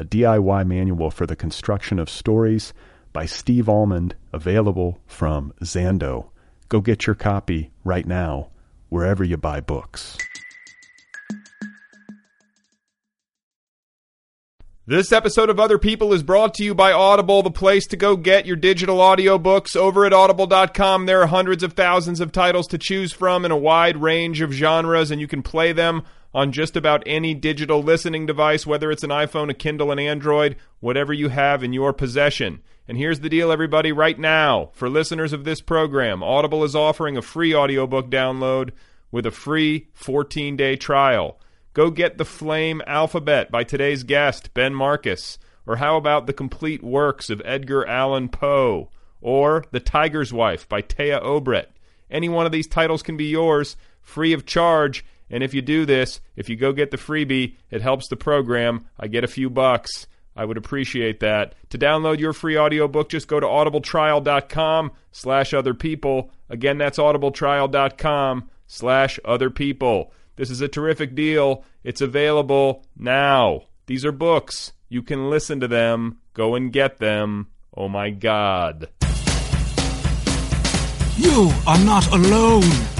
a DIY manual for the construction of stories by Steve Almond, available from Zando. Go get your copy right now, wherever you buy books. This episode of Other People is brought to you by Audible, the place to go get your digital audiobooks. Over at audible.com, there are hundreds of thousands of titles to choose from in a wide range of genres, and you can play them on just about any digital listening device, whether it's an iPhone, a Kindle, an Android, whatever you have in your possession. And here's the deal, everybody, right now. For listeners of this program, Audible is offering a free audiobook download with a free 14 day trial. Go get The Flame Alphabet by today's guest, Ben Marcus. Or how about the complete works of Edgar Allan Poe? Or The Tiger's Wife by Téa Obreht. Any one of these titles can be yours, free of charge. And if you do this, if you go get the freebie, it helps the program. I get a few bucks. I would appreciate that. To download your free audiobook, just go to audibletrial.com slash other people. Again, that's audibletrial.com slash other people. This is a terrific deal. It's available now. These are books. You can listen to them. Go and get them. Oh my God. You are not alone.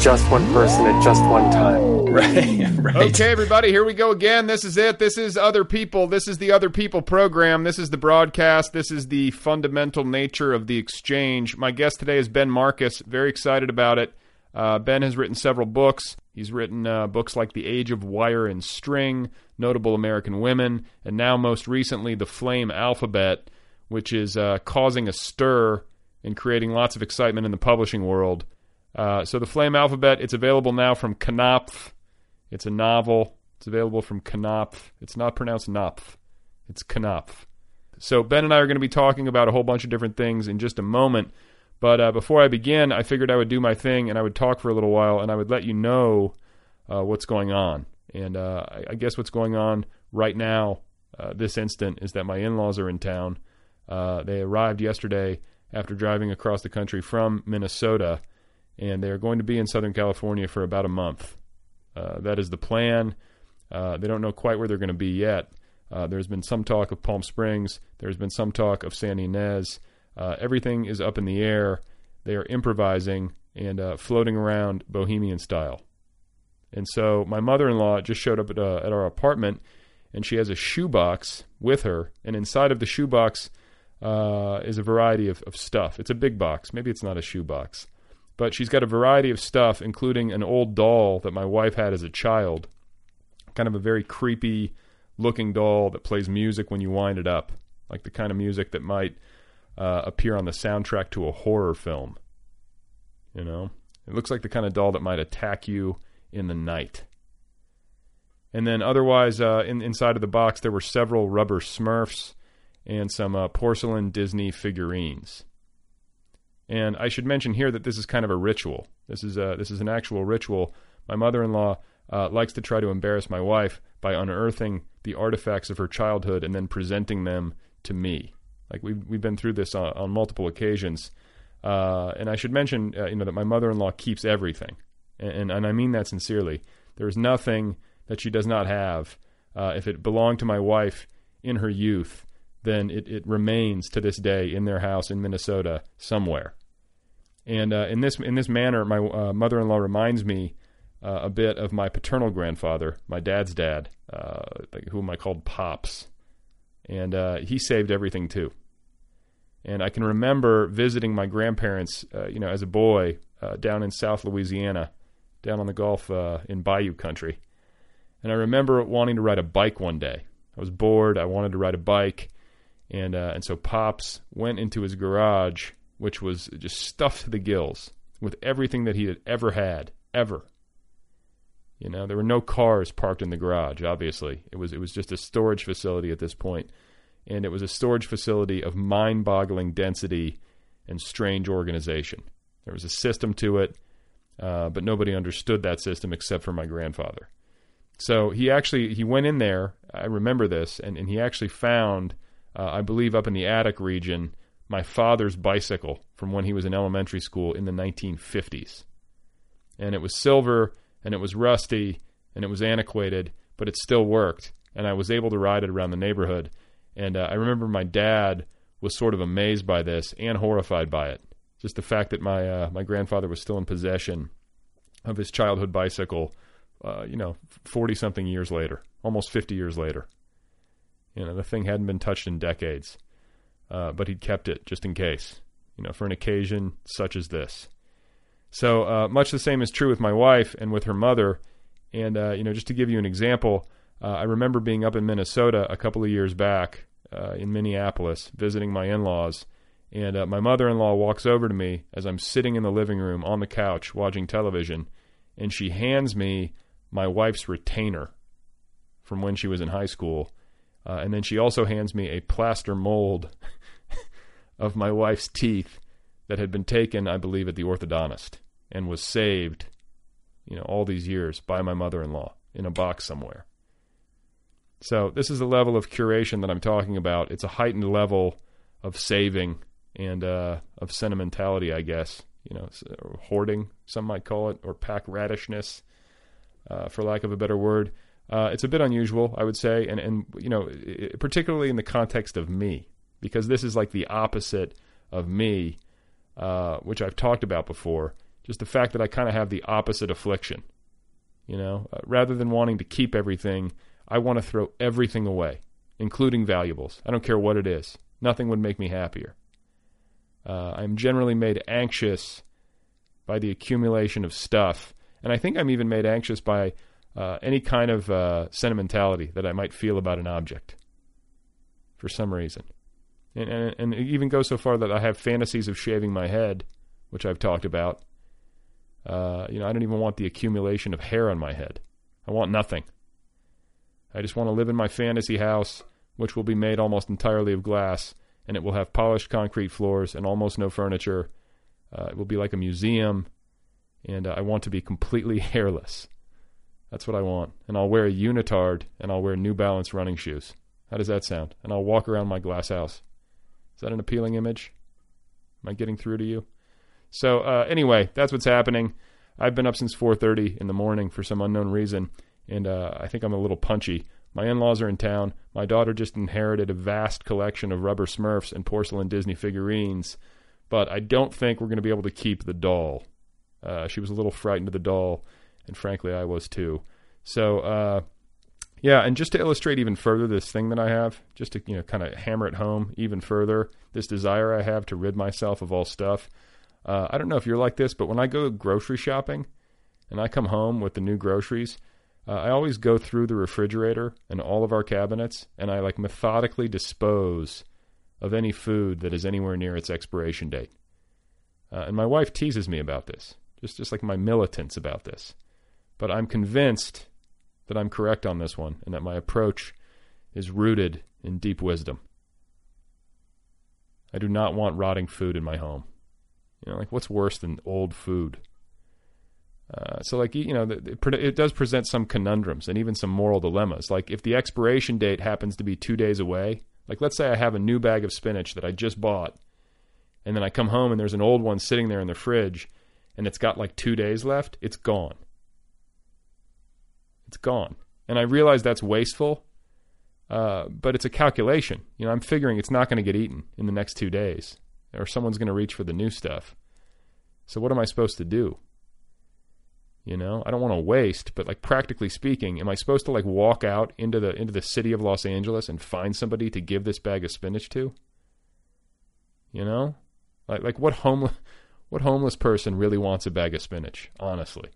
Just one person at just one time. Right, right. Okay, everybody, here we go again. This is it. This is Other People. This is the Other People program. This is the broadcast. This is the fundamental nature of the exchange. My guest today is Ben Marcus. Very excited about it. Uh, ben has written several books. He's written uh, books like The Age of Wire and String, Notable American Women, and now most recently The Flame Alphabet, which is uh, causing a stir and creating lots of excitement in the publishing world. Uh, so the Flame Alphabet, it's available now from Knopf. It's a novel. It's available from Knopf. It's not pronounced Knopf. It's Knopf. So Ben and I are going to be talking about a whole bunch of different things in just a moment. But uh, before I begin, I figured I would do my thing and I would talk for a little while and I would let you know uh, what's going on. And uh, I guess what's going on right now, uh, this instant, is that my in-laws are in town. They arrived yesterday after driving across the country from Minnesota, and they're going to be in Southern California for about a month. Uh, that is the plan. Uh, they don't know quite where they're going to be yet. Uh, there's been some talk of Palm Springs. There's been some talk of San Ynez. Uh, everything is up in the air. They are improvising and uh, floating around bohemian style. And so my mother-in-law just showed up at, uh, at our apartment, and she has a shoebox with her, and inside of the shoebox is a variety of, of stuff. It's a big box. Maybe it's not a shoe box. But she's got a variety of stuff, including an old doll that my wife had as a child. Kind of a very creepy looking doll that plays music when you wind it up, like the kind of music that might uh, appear on the soundtrack to a horror film. You know? It looks like the kind of doll that might attack you in the night. And then otherwise, uh, in, inside of the box, there were several rubber Smurfs and some uh, porcelain Disney figurines. And I should mention here that this is kind of a ritual. This is a, this is an actual ritual. My mother-in-law uh, likes to try to embarrass my wife by unearthing the artifacts of her childhood and then presenting them to me. Like we've we've been through this on, on multiple occasions. Uh, and I should mention, uh, you know, that my mother-in-law keeps everything, and, and, and I mean that sincerely. There is nothing that she does not have uh, if it belonged to my wife in her youth, then it, it remains to this day in their house in Minnesota somewhere. And uh, in this in this manner, my uh, mother-in-law reminds me uh, a bit of my paternal grandfather, my dad's dad, uh, whom I called Pops, and uh, he saved everything too. And I can remember visiting my grandparents, uh, you know, as a boy down in South Louisiana, down on the Gulf in Bayou country. And I remember wanting to ride a bike one day. I was bored. I wanted to ride a bike, and and so Pops went into his garage which was just stuffed to the gills with everything that he had ever had, ever. You know, there were no cars parked in the garage, obviously. It was it was just a storage facility at this point, and it was a storage facility of mind-boggling density and strange organization. There was a system to it, uh, but nobody understood that system except for my grandfather. So he actually he went in there. I remember this, and, and he actually found, uh, I believe, up in the attic region, my father's bicycle from when he was in elementary school in the 1950s. And it was silver and it was rusty and it was antiquated, but it still worked. And I was able to ride it around the neighborhood. And uh, I remember my dad was sort of amazed by this and horrified by it. Just the fact that my uh, my grandfather was still in possession of his childhood bicycle, uh, you know, forty something years later, almost fifty years later. You know, the thing hadn't been touched in decades uh, but he'd kept it just in case, you know, for an occasion such as this. So uh, much the same is true with my wife and with her mother. And uh, you know, just to give you an example, uh, I remember being up in Minnesota a couple of years back uh, in Minneapolis visiting my in-laws, and uh, my mother-in-law walks over to me as I'm sitting in the living room on the couch watching television, and she hands me my wife's retainer from when she was in high school. Uh, and then she also hands me a plaster mold of my wife's teeth that had been taken, I believe, at the orthodontist and was saved, you know, all these years by my mother-in-law in a box somewhere. So this is the level of curation that I'm talking about. It's a heightened level of saving and uh, of sentimentality, I guess. You know, hoarding, some might call it, or pack radishness, uh, for lack of a better word. Uh, it's a bit unusual, I would say, and and you know, particularly in the context of me because this is like the opposite of me, uh, which I've talked about before. Just the fact that I kind of have the opposite affliction. You know, uh, rather than wanting to keep everything, I want to throw everything away, including valuables. I don't care what it is. Nothing would make me happier. Uh, I'm generally made anxious by the accumulation of stuff, and I think I'm even made anxious by uh, any kind of uh, sentimentality that I might feel about an object for some reason and, and, and it even goes so far that I have fantasies of shaving my head, which I've talked about. Uh, you know, I don't even want the accumulation of hair on my head. I want nothing. I just want to live in my fantasy house, which will be made almost entirely of glass, and it will have polished concrete floors and almost no furniture. Uh, it will be like a museum, and uh, I want to be completely hairless. That's what I want. And I'll wear a unitard, and I'll wear New Balance running shoes. How does that sound? And I'll walk around my glass house. Is that an appealing image? Am I getting through to you? So uh, anyway, that's what's happening. I've been up since 4:30 in the morning for some unknown reason, and uh, I think I'm a little punchy. My in-laws are in town. My daughter just inherited a vast collection of rubber Smurfs and porcelain Disney figurines, but I don't think we're going to be able to keep the doll. Uh, she was a little frightened of the doll, and frankly, I was too. So uh, yeah, and just to illustrate even further this thing that I have, just to you know kind of hammer it home even further, this desire I have to rid myself of all stuff. Uh, I don't know if you're like this, but when I go grocery shopping and I come home with the new groceries, uh, I always go through the refrigerator and all of our cabinets, and I like methodically dispose of any food that is anywhere near its expiration date. Uh, and my wife teases me about this, just just like my militants about this. But I'm convinced that I'm correct on this one and that my approach is rooted in deep wisdom. I do not want rotting food in my home. You know, like what's worse than old food? Uh, so, like you know, it, it does present some conundrums and even some moral dilemmas. Like if the expiration date happens to be two days away, like let's say I have a new bag of spinach that I just bought, and then I come home and there's an old one sitting there in the fridge, and it's got like two days left. It's gone. It's gone. And I realize that's wasteful, Uh, but it's a calculation. You know, I'm figuring it's not going to get eaten in the next two days, or someone's going to reach for the new stuff. So what am I supposed to do? You know, I don't want to waste, but like practically speaking, am I supposed to like walk out into the into the city of Los Angeles and find somebody to give this bag of spinach to? You know, like like what homeless what homeless person really wants a bag of spinach? Honestly,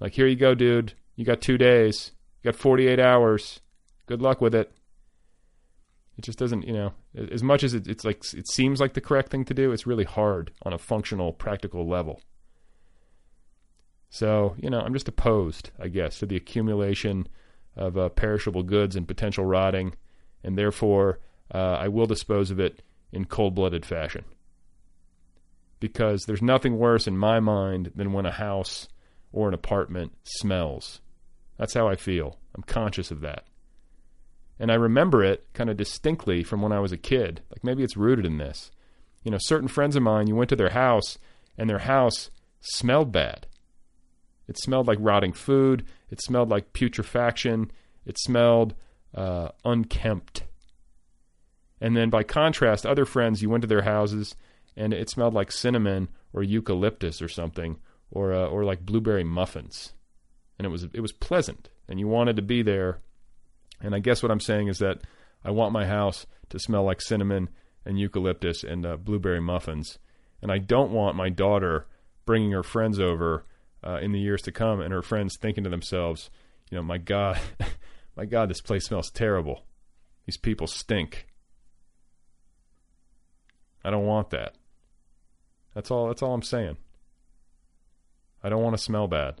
like here you go, dude. You got two days. You got 48 hours. Good luck with it. It just doesn't, you know, as much as it, it's like it seems like the correct thing to do, it's really hard on a functional, practical level. So, you know, I'm just opposed, I guess, to the accumulation of uh, perishable goods and potential rotting, and therefore uh, I will dispose of it in cold blooded fashion. Because there's nothing worse in my mind than when a house or an apartment smells. That's how I feel. I'm conscious of that. And I remember it kind of distinctly from when I was a kid. Like maybe it's rooted in this. You know, certain friends of mine, you went to their house and their house smelled bad. It smelled like rotting food. It smelled like putrefaction. It smelled uh, unkempt. And then by contrast, other friends, you went to their houses and it smelled like cinnamon or eucalyptus or something, or uh, or like blueberry muffins, and it was it was pleasant, and you wanted to be there. And I guess what I'm saying is that I want my house to smell like cinnamon and eucalyptus and uh, blueberry muffins, and I don't want my daughter bringing her friends over uh, in the years to come, and her friends thinking to themselves, you know, my God, my God, this place smells terrible. These people stink. I don't want that. That's all. That's all I'm saying. I don't want to smell bad.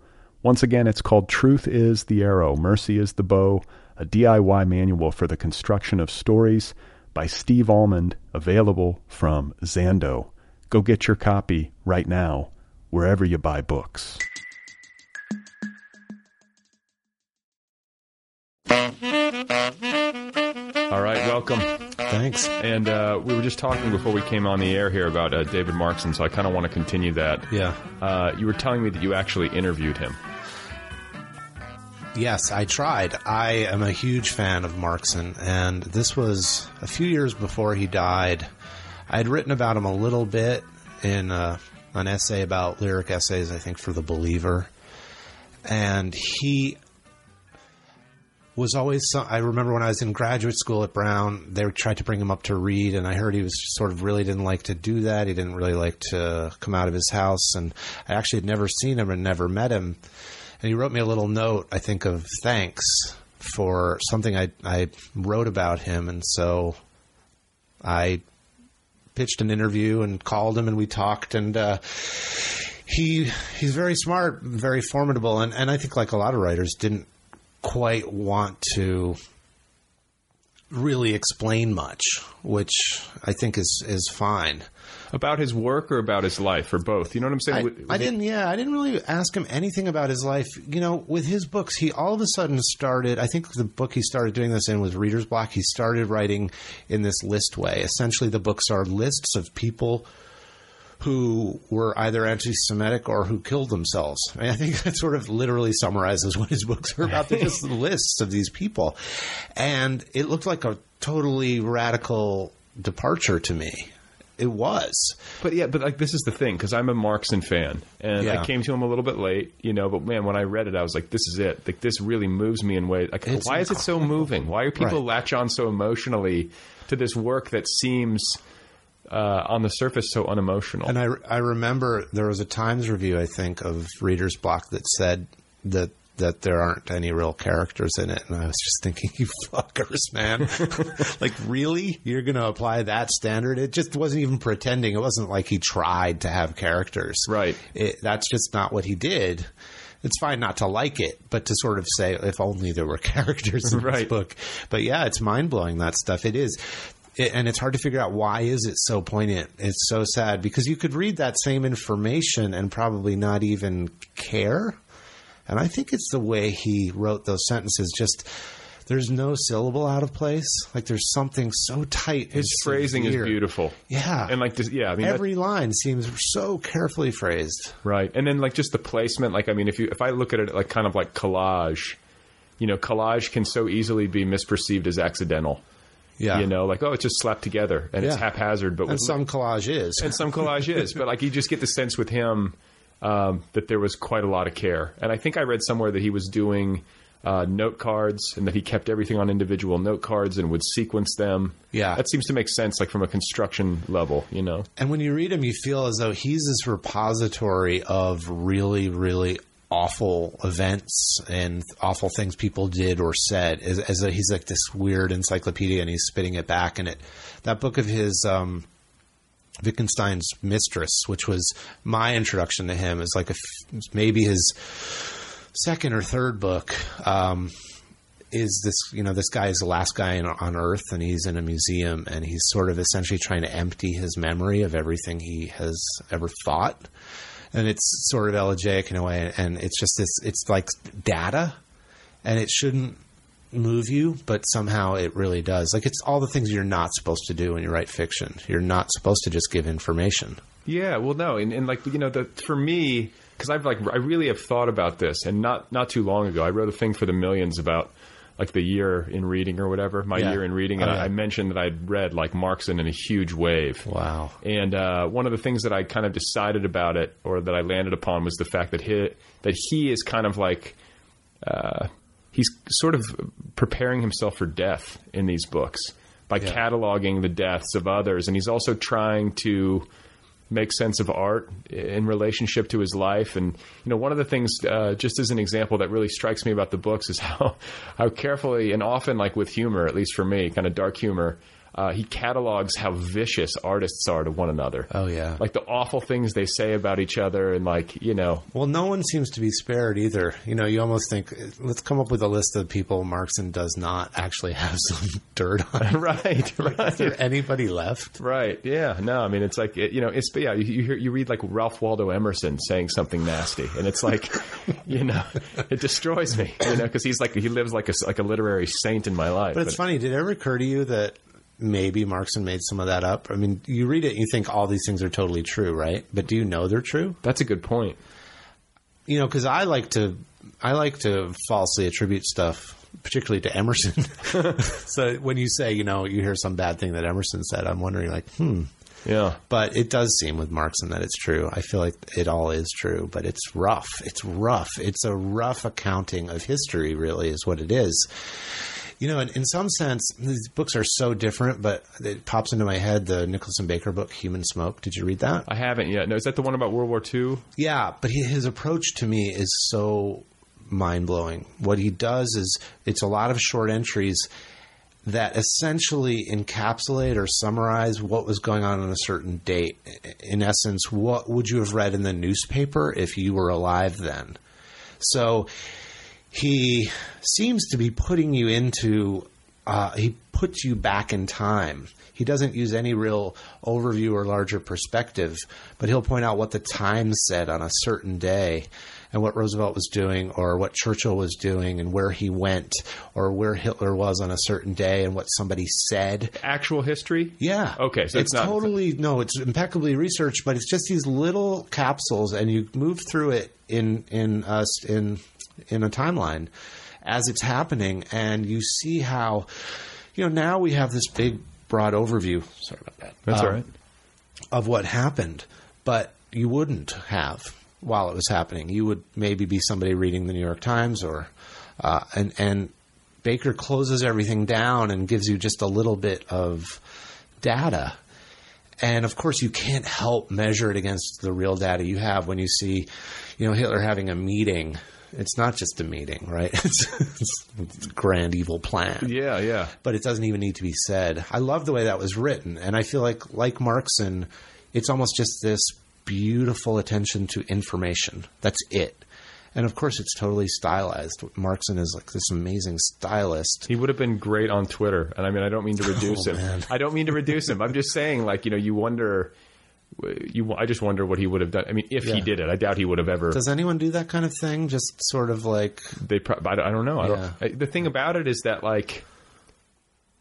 Once again, it's called Truth is the Arrow, Mercy is the Bow, a DIY manual for the construction of stories by Steve Almond, available from Zando. Go get your copy right now, wherever you buy books. All right, welcome. Thanks. And uh, we were just talking before we came on the air here about uh, David Markson, so I kind of want to continue that. Yeah. Uh, you were telling me that you actually interviewed him. Yes, I tried. I am a huge fan of Markson, and this was a few years before he died. I had written about him a little bit in uh, an essay about lyric essays, I think, for The Believer. And he was always, some, I remember when I was in graduate school at Brown, they tried to bring him up to read, and I heard he was sort of really didn't like to do that. He didn't really like to come out of his house, and I actually had never seen him and never met him and he wrote me a little note, I think, of thanks for something I, I wrote about him. And so I pitched an interview and called him and we talked. And uh, he he's very smart, very formidable, and, and I think like a lot of writers didn't quite want to really explain much, which I think is is fine about his work or about his life or both? You know what I'm saying? I, I didn't. Yeah, I didn't really ask him anything about his life. You know, with his books, he all of a sudden started. I think the book he started doing this in was Reader's Block. He started writing in this list way. Essentially, the books are lists of people who were either anti-Semitic or who killed themselves. I, mean, I think that sort of literally summarizes what his books are about. They're just lists of these people, and it looked like a totally radical departure to me it was. But yeah, but like this is the thing because I'm a Markson fan, and Yeah. I came to him a little bit late, you know. But man, when I read it, I was like, "This is it! Like this really moves me in ways. Like, It's why is it so moving? Why are people Right. latch on so emotionally to this work that seems uh, on the surface so unemotional?" And I, I remember there was a Times review, I think, of Reader's Block that said that that there aren't any real characters in it, and I was just thinking, you fuckers, man! like, really, you're going to apply that standard? It just wasn't even pretending. It wasn't like he tried to have characters, Right. It, that's just not what he did. It's fine not to like it, but to sort of say, if only there were characters in this Right. book. But yeah, it's mind blowing that stuff. It is. It, and it's hard to figure out why is it so poignant. It's so sad because you could read that same information and probably not even care. And I think it's the way he wrote those sentences. Just there's no syllable out of place. Like there's something so tight. His phrasing is beautiful. Yeah, and like this, yeah, I mean, that- every line seems so carefully phrased. Right. And then like just the placement, like I mean if you if I look at it like kind of like collage, you know, collage can so easily be misperceived as accidental. Yeah, You know, like oh it's just slapped together and it's haphazard, but and with some collage is. and some collage is, but like you just get the sense with him um, that there was quite a lot of care. And I think I read somewhere that he was doing uh, note cards and that he kept everything on individual note cards and would sequence them. Yeah. that seems to make sense, like from a construction level, you know. And when you read him, you feel as though he's this repository of really, really awful events and awful things people did or said. As, as though he's like this weird encyclopedia, and he's spitting it back. And it that book of his. Um, Wittgenstein's Mistress, which was my introduction to him, is like a maybe his second or third book. Um, is this you know this guy is the last guy in, on earth and he's in a museum and he's sort of essentially trying to empty his memory of everything he has ever thought and it's sort of elegiac in a way and it's just this it's like data and it shouldn't move you but somehow it really does like it's all the things you're not supposed to do when you write fiction you're not supposed to just give information Yeah, well, no, and, and like you know, the for me, because I've like I really have thought about this, and not not too long ago, I wrote a thing for the millions about like the year in reading or whatever, my Yeah. year in reading, and Oh, I, yeah. I mentioned that I'd read like Markson in a huge wave. wow And uh, one of the things that I kind of decided about it, or that I landed upon, was the fact that he that he is kind of like uh, he's sort of preparing himself for death in these books by cataloging the deaths of others, and he's also trying to make sense of art in relationship to his life. And you know, one of the things, uh, just as an example, that really strikes me about the books is how how carefully and often, like with humor, at least for me, kind of dark humor. Uh, he catalogs how vicious artists are to one another. Oh, yeah. like the awful things they say about each other, and like you know, Well, no one seems to be spared either. You know, you almost think, let's come up with a list of people Markson does not actually have some dirt on. right, right. Is there anybody left? Right. Yeah. No. I mean, it's like it, you know, it's yeah. You you, hear, you read like Ralph Waldo Emerson saying something nasty, and it's like, you know, it destroys me. You know, because he's like he lives like a like a literary saint in my life. But it's funny. Did it ever occur to you that maybe Markson made some of that up? I mean, you read it and you think all these things are totally true, right? But do you know they're true? That's a good point. You know, because I like to, I like to falsely attribute stuff. Particularly to Emerson. so when you say, you know, you hear some bad thing that Emerson said, I'm wondering, like, hmm, Yeah. But it does seem with Markson that it's true. I feel like it all is true, but it's rough. It's rough. It's a rough accounting of history, really, is what it is. You know, in, in some sense, these books are so different, but it pops into my head the Nicholson Baker book, Human Smoke. Did you read that? I haven't yet. No, is that the one about World War II? Yeah, but he, his approach to me is so mind blowing. What he does is it's a lot of short entries that essentially encapsulate or summarize what was going on on a certain date. In essence, what would you have read in the newspaper if you were alive then? So he seems to be putting you into uh, he puts you back in time. He doesn't use any real overview or larger perspective, but he'll point out what the Times said on a certain day and what Roosevelt was doing or what Churchill was doing and where he went or where Hitler was on a certain day and what somebody said. Actual history? Yeah. Okay, so it's, it's not- totally no, it's impeccably researched, but it's just these little capsules, and you move through it in in us in in a timeline as it's happening, and you see how you know now we have this big broad overview. Sorry about that. That's Um, all right. of what happened, but you wouldn't have while it was happening. You would maybe be somebody reading the New York Times or uh, and and Baker closes everything down and gives you just a little bit of data. And of course, you can't help measure it against the real data you have when you see, you know, Hitler having a meeting. It's not just a meeting, right? It's, it's a grand evil plan. Yeah, yeah. But it doesn't even need to be said. I love the way that was written. And I feel like, like Markson, it's almost just this beautiful attention to information. That's it. And of course, it's totally stylized. Markson is like this amazing stylist. He would have been great on Twitter. And I mean, I don't mean to oh, reduce Oh, him. man. I don't mean to reduce him. I'm just saying, like, you know, you wonder. You, I just wonder what he would have done. I mean, if he did it, I doubt he would have ever. Does anyone do that kind of thing? Just sort of like, they pro- I, don't, I don't know. I Yeah. don't, I, the thing about it is that like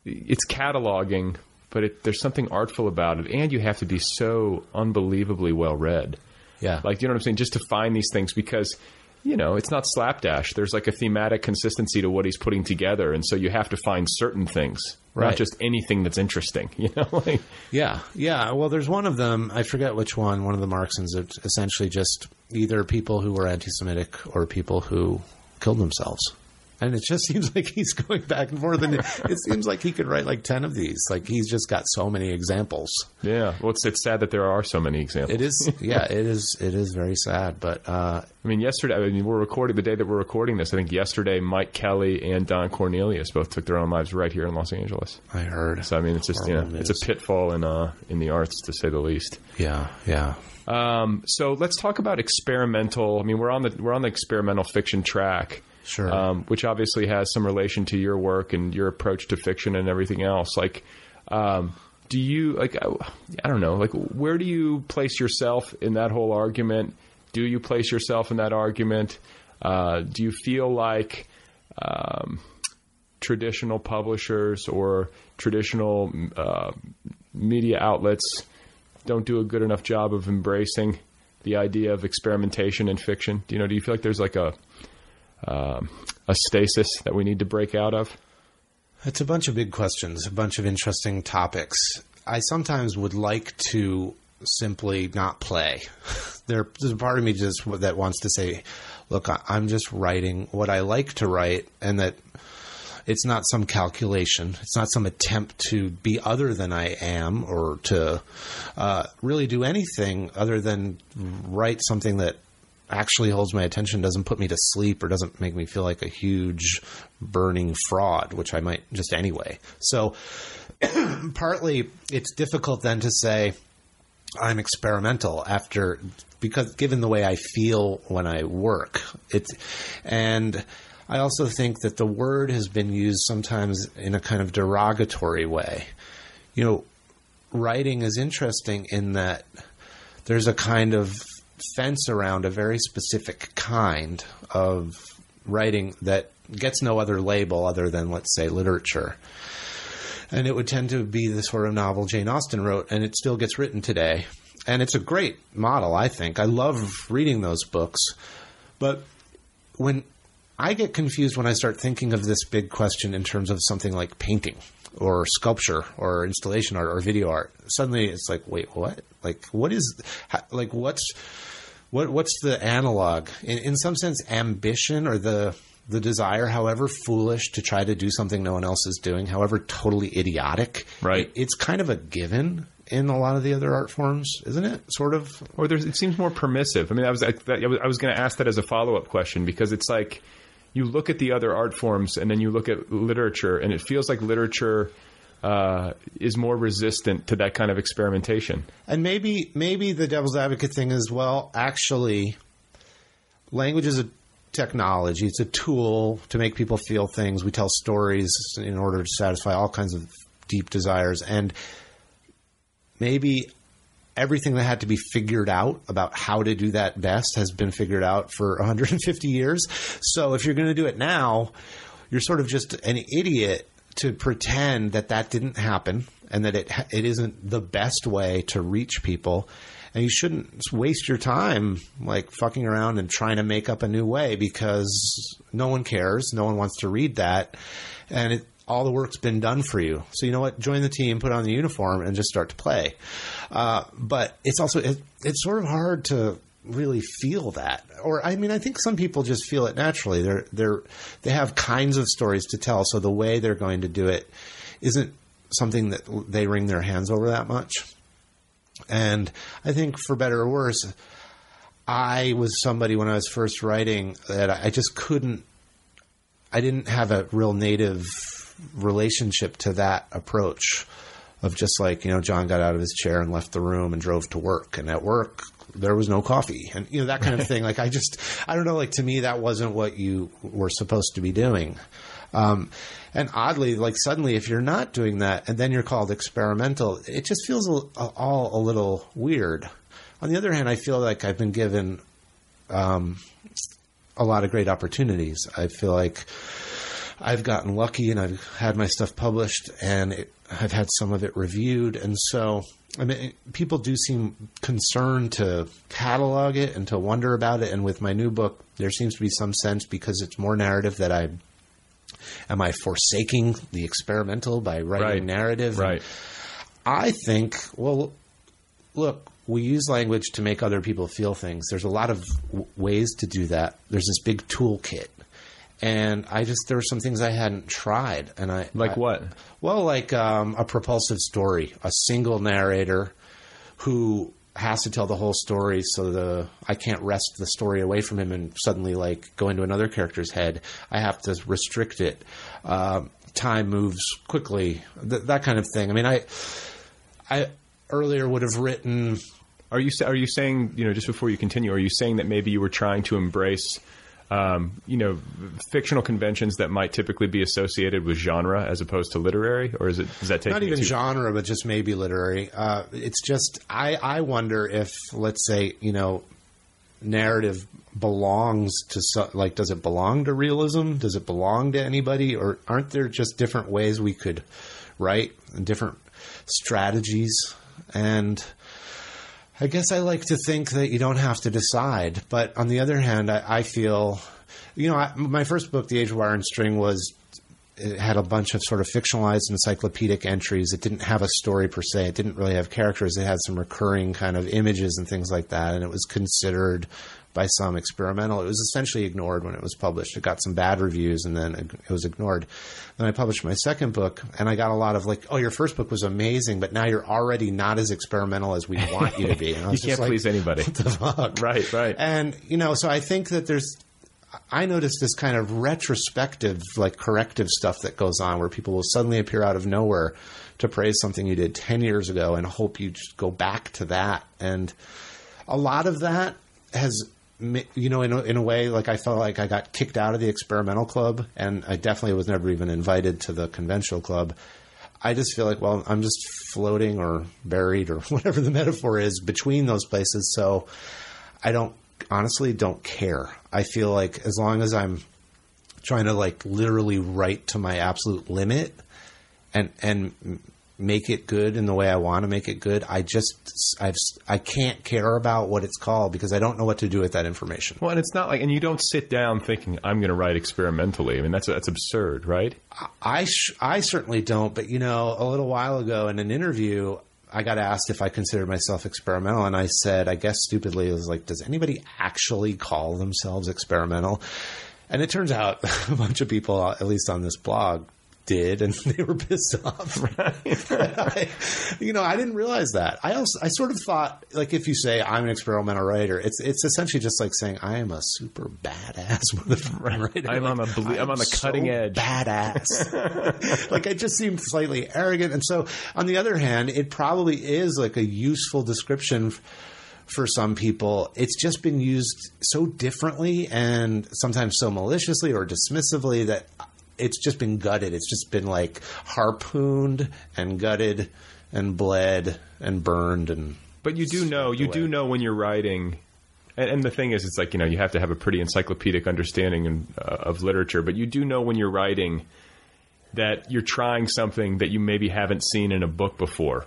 it's cataloging, but it, there's something artful about it, and you have to be so unbelievably well read. yeah, Like, you know what I'm saying? Just to find these things because. You know, it's not slapdash. There's like a thematic consistency to what he's putting together, and so you have to find certain things, not just anything that's interesting. You know, like, Yeah, yeah. Well, there's one of them. I forget which one. One of the Marksons. It's essentially just either people who were anti-Semitic or people who killed themselves. And it just seems like he's going back and forth. And it, it seems like he could write like ten of these. Like he's just got so many examples. yeah. Well, it's it's sad that there are so many examples. It is, yeah, it is. It is very sad. But uh, I mean, yesterday, I mean, we're recording the day that we're recording this. I think yesterday, Mike Kelley and Don Cornelius both took their own lives right here in Los Angeles. I heard. So I mean, it's just you know, Horrible it's a pitfall in uh in the arts to say the least. Yeah, yeah. Um, so let's talk about experimental. I mean, we're on the we're on the experimental fiction track, Sure. um, which obviously has some relation to your work and your approach to fiction and everything else. Like, um, do you like? I, I don't know. Like, where do you place yourself in that whole argument? Do you place yourself in that argument? Uh, do you feel like um, traditional publishers or traditional uh, media outlets don't do a good enough job of embracing the idea of experimentation in fiction? Do you know? Do you feel like there's like a um, a stasis that we need to break out of? It's a bunch of big questions, a bunch of interesting topics. I sometimes would like to simply not play. There, there's a part of me just that wants to say, "Look, I'm just writing what I like to write, and that it's not some calculation. It's not some attempt to be other than I am, or to uh, really do anything other than write something that actually holds my attention, doesn't put me to sleep, or doesn't make me feel like a huge burning fraud, which I might just anyway. So, partly it's difficult then to say I'm experimental after because given the way I feel when I work, it's and I also think that the word has been used sometimes in a kind of derogatory way. You know, writing is interesting in that there's a kind of fence around a very specific kind of writing that gets no other label other than, let's say, literature. And it would tend to be the sort of novel Jane Austen wrote, and it still gets written today. And it's a great model, I think. I love reading those books. But when I get confused when I start thinking of this big question in terms of something like painting or sculpture or installation art or video art. Suddenly it's like, wait, what? Like, what is, like, what's, what, what's the analog? In, in some sense, ambition or the, the desire, however foolish, to try to do something no one else is doing, however totally idiotic. Right. it- it's kind of a given in a lot of the other art forms, isn't it? Sort of. Or there's, it seems more permissive. I mean, I was I, that, I was, I was going to ask that as a follow up question because it's like you look at the other art forms and then you look at literature, and it feels like literature uh, is more resistant to that kind of experimentation. And maybe maybe the devil's advocate thing is well, actually, language is a technology. It's a tool to make people feel things. We tell stories in order to satisfy all kinds of deep desires, and maybe everything that had to be figured out about how to do that best has been figured out for 150 years. So if you're going to do it now, you're sort of just an idiot to pretend that that didn't happen and that it it isn't the best way to reach people. And you shouldn't waste your time like fucking around and trying to make up a new way because no one cares, no one wants to read that, and it all the work's been done for you. So you know what? Join the team, put on the uniform, and just start to play. Uh, but it's also it, it's sort of hard to really feel that. Or I mean, I think some people just feel it naturally. They're they're they have kinds of stories to tell, so the way they're going to do it isn't something that they wring their hands over that much. And I think, for better or worse, I was somebody when I was first writing that I just couldn't. I didn't have a real native relationship to that approach of just like you know John got out of his chair and left the room and drove to work and at work there was no coffee. And you know that kind of thing. Like I just I don't know like to me that wasn't what you were supposed to be doing. Um, and oddly like suddenly if you're not doing that and then you're called experimental it just feels a, a, all a little weird. On the other hand I feel like I've been given um, a lot of great opportunities. I feel like I've gotten lucky and I've had my stuff published and it, I've had some of it reviewed. And so, I mean, people do seem concerned to catalog it and to wonder about it. And with my new book, there seems to be some sense because it's more narrative that I am I forsaking the experimental by writing Right. narrative? Right. I think, well, look, we use language to make other people feel things. There's a lot of w- ways to do that. There's this big toolkit. And I just, there were some things I hadn't tried. And I, Like I- what? Well, like um, a propulsive story, a single narrator who has to tell the whole story so the I can't wrest the story away from him and suddenly like go into another character's head. I have to restrict it. Um, time moves quickly, th- that kind of thing. I mean, I I earlier would have written Are you are you saying you know just before you continue? Are you saying that maybe you were trying to embrace, um, you know, fictional conventions that might typically be associated with genre as opposed to literary, or is it is that not even too- genre, but just maybe literary. Uh, it's just I I wonder if let's say you know narrative belongs to so, like does it belong to realism? Does it belong to anybody, or aren't there just different ways we could write and different strategies and I guess I like to think that you don't have to decide. But on the other hand, I, I feel, you know, I, my first book, The Age of Wire and String, was it had a bunch of sort of fictionalized encyclopedic entries. It didn't have a story per se. It didn't really have characters. It had some recurring kind of images and things like that. And it was considered by some experimental. It was essentially ignored when it was published. It got some bad reviews and then it was ignored. Then I published my second book and I got a lot of like, oh, your first book was amazing, but now you're already not as experimental as we want you to be. And I You can't like, please anybody. What the fuck? Right, right. And you know, so I think that there's I noticed this kind of retrospective, like corrective stuff that goes on where people will suddenly appear out of nowhere to praise something you did 10 years ago and hope you just go back to that. And a lot of that has, you know, in a, in a way, like I felt like I got kicked out of the experimental club and I definitely was never even invited to the conventional club. I just feel like, well, I'm just floating or buried or whatever the metaphor is between those places. So I don't honestly don't care. I feel like as long as I'm trying to like literally write to my absolute limit and and make it good in the way I want to make it good, I just I've I can't care about what it's called because I don't know what to do with that information. Well, and it's not like, and you don't sit down thinking I'm going to write experimentally. I mean, that's that's absurd, right? I sh- I certainly don't, but you know, a little while ago in an interview, I got asked if I considered myself experimental, and I said, I guess stupidly, it was like, does anybody actually call themselves experimental? And it turns out a bunch of people, at least on this blog, did, and they were pissed off. I, you know, I didn't realize that. I also, I sort of thought, like, if you say I'm an experimental writer, it's it's essentially just like saying I am a super badass. Right? I'm on Like, a ble- I'm on the so cutting edge. badass. like it just seemed slightly arrogant. And so, on the other hand, it probably is like a useful description for some people. It's just been used so differently and sometimes so maliciously or dismissively that it's just been gutted. It's just been like harpooned and gutted and bled and burned and. But you do know, you do know when you're writing. And, the thing is, it's like you know you have to have a pretty encyclopedic understanding in, uh, of literature. But you do know when you're writing that you're trying something that you maybe haven't seen in a book before.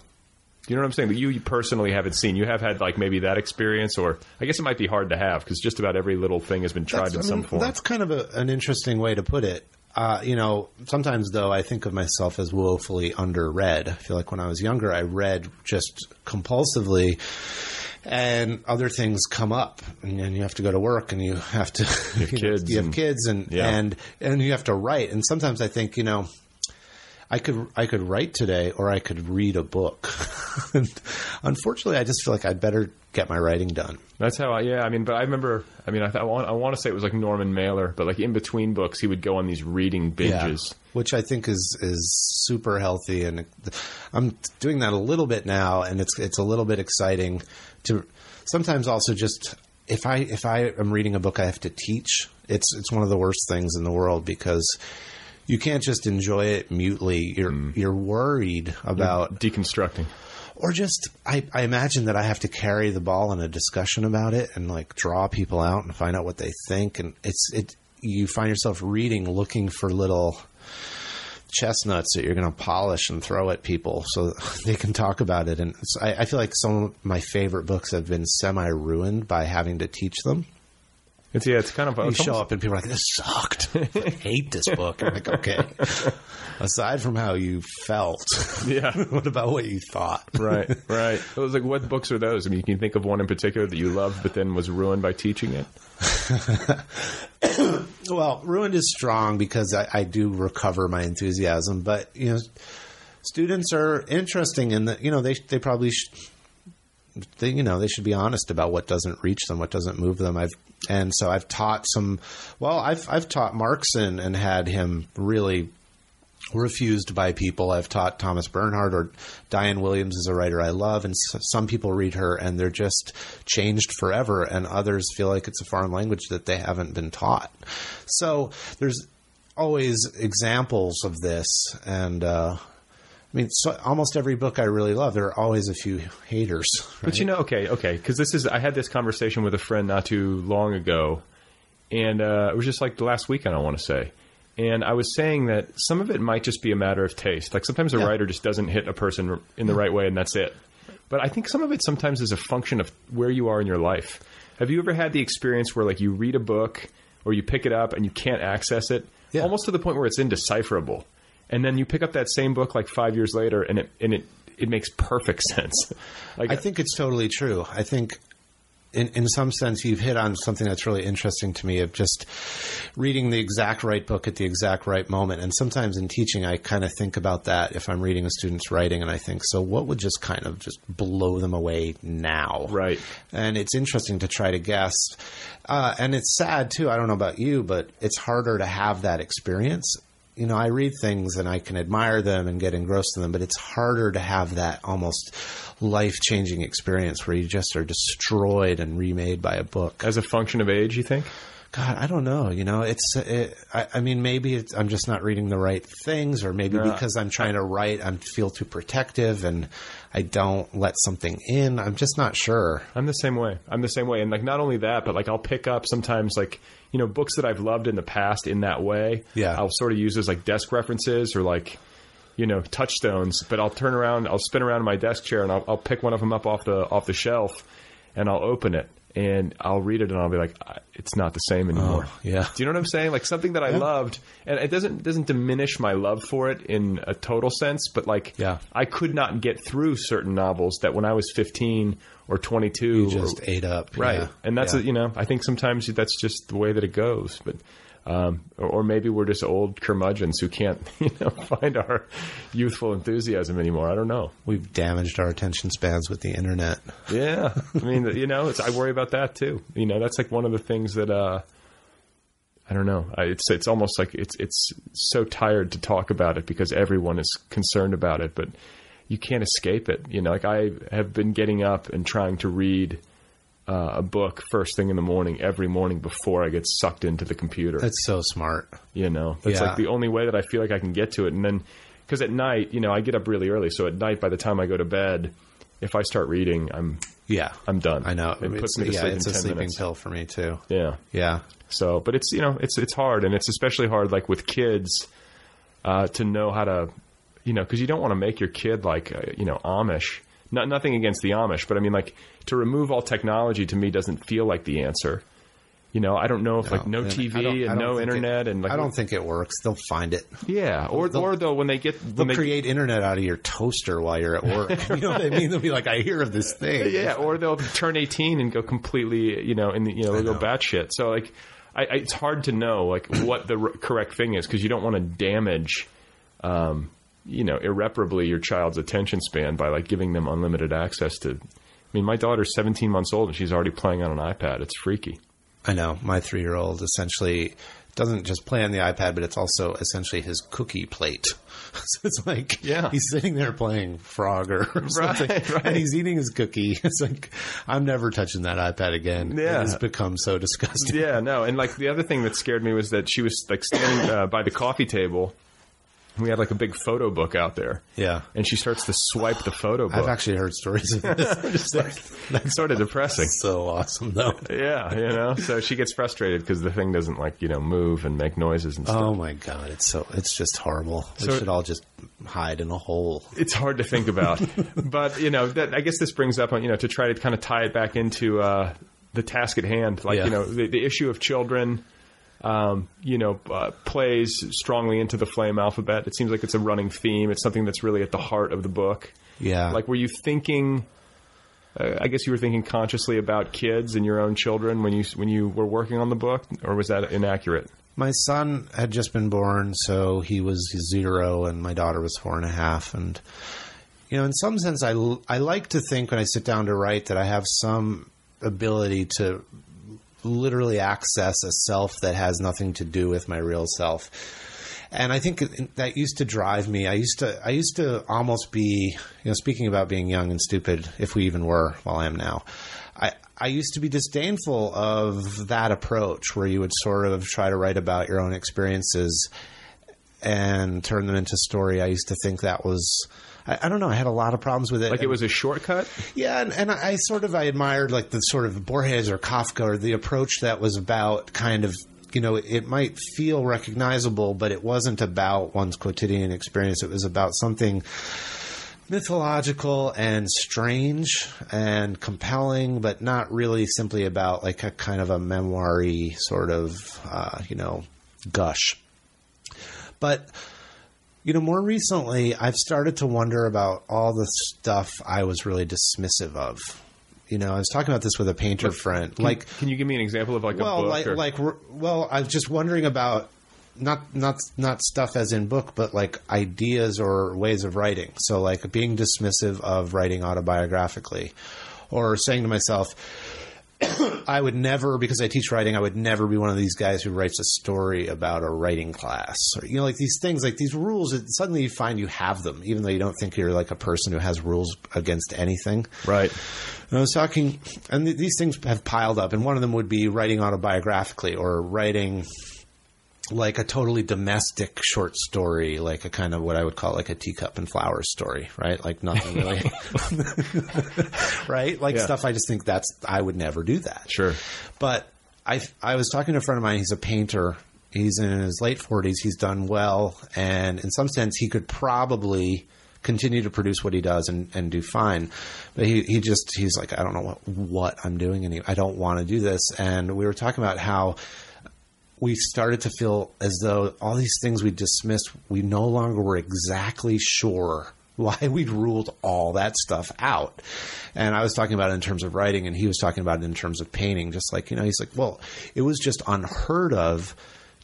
You know what I'm saying? That you personally haven't seen. You have had like maybe that experience, or I guess it might be hard to have because just about every little thing has been tried That's, in I some form. That's kind of a, an interesting way to put it. Uh, you know, sometimes though, I think of myself as woefully underread. I feel like when I was younger, I read just compulsively, and other things come up, and, and you have to go to work, and you have to You have you, know, kids you have and- kids, and Yeah. and and you have to write. And sometimes I think, you know, I could I could write today, or I could read a book. unfortunately, I just feel like I'd better get my writing done. That's how I, yeah, I mean, but I remember, I mean, I, th- I, want, I want to say it was like Norman Mailer, but like in between books, he would go on these reading binges. which I think is is super healthy, and I'm doing that a little bit now, and it's it's a little bit exciting to sometimes also just if I if I am reading a book I have to teach, it's it's one of the worst things in the world because you can't just enjoy it mutely. You're mm. you're worried about Deconstructing. or just I, I imagine that I have to carry the ball in a discussion about it and like draw people out and find out what they think and it's it you find yourself reading looking for little chestnuts that you're going to polish and throw at people so they can talk about it and I, I feel like some of my favorite books have been semi ruined by having to teach them It's, yeah, it's kind of, you it's show almost- up and people are like this sucked I hate this book I'm like okay aside from how you felt Yeah. what about what you thought right, right. It was like, what books are those? I mean, can you think of one in particular that you loved, but then was ruined by teaching it? Well, ruined is strong because I, I do recover my enthusiasm, but you know, students are interesting in that you know they they probably sh- they you know they should be honest about what doesn't reach them, what doesn't move them. I've and so I've taught some. Well, I've I've taught Markson and had him really refused by people. I've taught Thomas Bernhard or Diane Williams is a writer I love, and some people read her and they're just changed forever, and others feel like it's a foreign language that they haven't been taught. So there's always examples of this, and uh, I mean, so almost every book I really love, there are always a few haters. But you know, okay, okay, because this is I had this conversation with a friend not too long ago, and uh, it was just like the last weekend, I want to say, and I was saying that some of it might just be a matter of taste. Like sometimes a Yeah. writer just doesn't hit a person in the right way, and that's it. But I think some of it sometimes is a function of where you are in your life. Have you ever had the experience where like you read a book or you pick it up and you can't access it, Yeah. almost to the point where it's indecipherable, and then you pick up that same book like five years later, and it and it it makes perfect sense. Like I think it's totally true. I think, in in some sense, you've hit on something that's really interesting to me of just reading the exact right book at the exact right moment. And sometimes in teaching, I kind of think about that if I'm reading a student's writing, and I think, so what would just kind of just blow them away now? Right. And it's interesting to try to guess. Uh, and it's sad too. I don't know about you, but it's harder to have that experience. You know, I read things and I can admire them and get engrossed in them, but it's harder to have that almost life changing experience where you just are destroyed and remade by a book. as a function of age, you think? God, I don't know. You know, it's. It, I, I mean, maybe it's, I'm just not reading the right things, or maybe Yeah. because I'm trying to write, I feel too protective and I don't let something in. I'm just not sure. I'm the same way. I'm the same way. And like not only that, but like I'll pick up sometimes like, you know, books that I've loved in the past in that way. Yeah. I'll sort of use as like desk references or like, you know, touchstones, but I'll turn around, I'll spin around in my desk chair and I'll, I'll pick one of them up off the off the shelf and I'll open it and I'll read it and I'll be like, it's not the same anymore. Oh, yeah. Do you know what I'm saying? Like something that I loved, and it doesn't doesn't diminish my love for it in a total sense, but like, Yeah. I could not get through certain novels that when I was 15 or 22, You or- just ate up. right? Yeah. And that's Yeah. a, you know, I think sometimes that's just the way that it goes, but. Um, or, or maybe we're just old curmudgeons who can't, you know, find our youthful enthusiasm anymore. I don't know. We've damaged our attention spans with the internet. Yeah, I mean, you know, it's, I worry about that too. You know, that's like one of the things that uh, I don't know. I, it's it's almost like it's it's so tired to talk about it because everyone is concerned about it, but you can't escape it. You know, like I have been getting up and trying to read uh, a book first thing in the morning every morning before I get sucked into the computer. That's so smart. You know, that's Yeah. like the only way that I feel like I can get to it. And then, because at night, you know, I get up really early, so at night, by the time I go to bed, if I start reading, I'm Yeah. I'm done. I know. It puts me to yeah, sleep it's a 10 sleeping minutes. pill for me too. Yeah. Yeah. So, but it's you know, it's it's hard, and it's especially hard like with kids uh, to know how to, you know, because you don't want to make your kid like uh, you know Amish. Not nothing against the Amish, but I mean like to remove all technology to me doesn't feel like the answer. You know, I don't know if like no and TV I don't- I and no think it- internet and like I don't think it works. They'll find it. yeah, or They'll- or though when they get They'll they, create internet out of your toaster while you're at work. you know what I mean? They'll be like, I hear of this thing. yeah, or they'll turn 18 and go completely, you know, in the, you know, they'll go batshit. So like, I, I, it's hard to know like what the r- correct thing is because you don't want to damage, um, you know, irreparably your child's attention span by like giving them unlimited access to. I mean, my daughter's 17 months old and she's already playing on an iPad. It's freaky. I know. My three year old essentially doesn't just play on the iPad, but it's also essentially his cookie plate. so it's like Yeah. he's sitting there playing Frogger or something, right. and he's eating his cookie. It's like I'm never touching that iPad again. Yeah. it has become so disgusting. Yeah, no, and like the other thing that scared me was that she was like standing uh, by the coffee table. We had like a big photo book out there. Yeah. And she starts to swipe the photo book. I've actually heard stories of this. Like, that's sort of depressing. so awesome, though. Yeah, you know. So she gets frustrated because the thing doesn't like you know move and make noises and stuff. Oh my god, it's so it's just horrible. We should all just hide in a hole. It's hard to think about, but you know that I guess this brings up you know to try to kind of tie it back into uh, the task at hand, like Yeah. you know the, the issue of children. Um, you know, uh, plays strongly into the flame alphabet. It seems like it's a running theme. It's something that's really at the heart of the book. Yeah, Like, were you thinking? Uh, I guess you were thinking consciously about kids and your own children when you when you were working on the book, or was that inaccurate? my son had just been born, so he was zero, and my daughter was four and a half. And you know, in some sense, I l- I like to think when I sit down to write that I have some ability to literally access a self that has nothing to do with my real self. And I think that used to drive me. I used to, I used to almost be, you know, speaking about being young and stupid, if we even were, while I am now. I, I used to be disdainful of that approach where you would sort of try to write about your own experiences and turn them into story. I used to think that was, I, I don't know, I had a lot of problems with it. Like it was a shortcut. Yeah, and, and I sort of I admired like the sort of Borges or Kafka or the approach that was about kind of you know it might feel recognizable, but it wasn't about one's quotidian experience. It was about something mythological and strange and compelling, but not really simply about like a kind of a memoiry sort of uh, you know gush. But you know, more recently, I've started to wonder about all the stuff I was really dismissive of. You know, I was talking about this with a painter friend. Like, Can you give me an example of like a well, book? like, or- like, well, I was just wondering about not not not stuff as in book, but like ideas or ways of writing. So, like being dismissive of writing autobiographically, or saying to myself, I would never, because I teach writing, I would never be one of these guys who writes a story about a writing class. Or, you know, like these things, like these rules, suddenly you find you have them, even though you don't think you're like a person who has rules against anything. right. And I was talking, and th- these things have piled up, and one of them would be writing autobiographically or writing like a totally domestic short story, like a kind of what I would call like a teacup and flowers story, right? Like nothing really, right? Like Yeah. stuff I just think that's, I would never do that. Sure. But I, I was talking to a friend of mine. He's a painter. He's in his late forties. He's done well, and in some sense, he could probably continue to produce what he does and, and do fine. But he, he just he's like, I don't know what what I'm doing, and I don't want to do this. And we were talking about how we started to feel as though all these things we dismissed, we no longer were exactly sure why we'd ruled all that stuff out. And I was talking about it in terms of writing, and he was talking about it in terms of painting. Just like, you know, he's like, well, it was just unheard of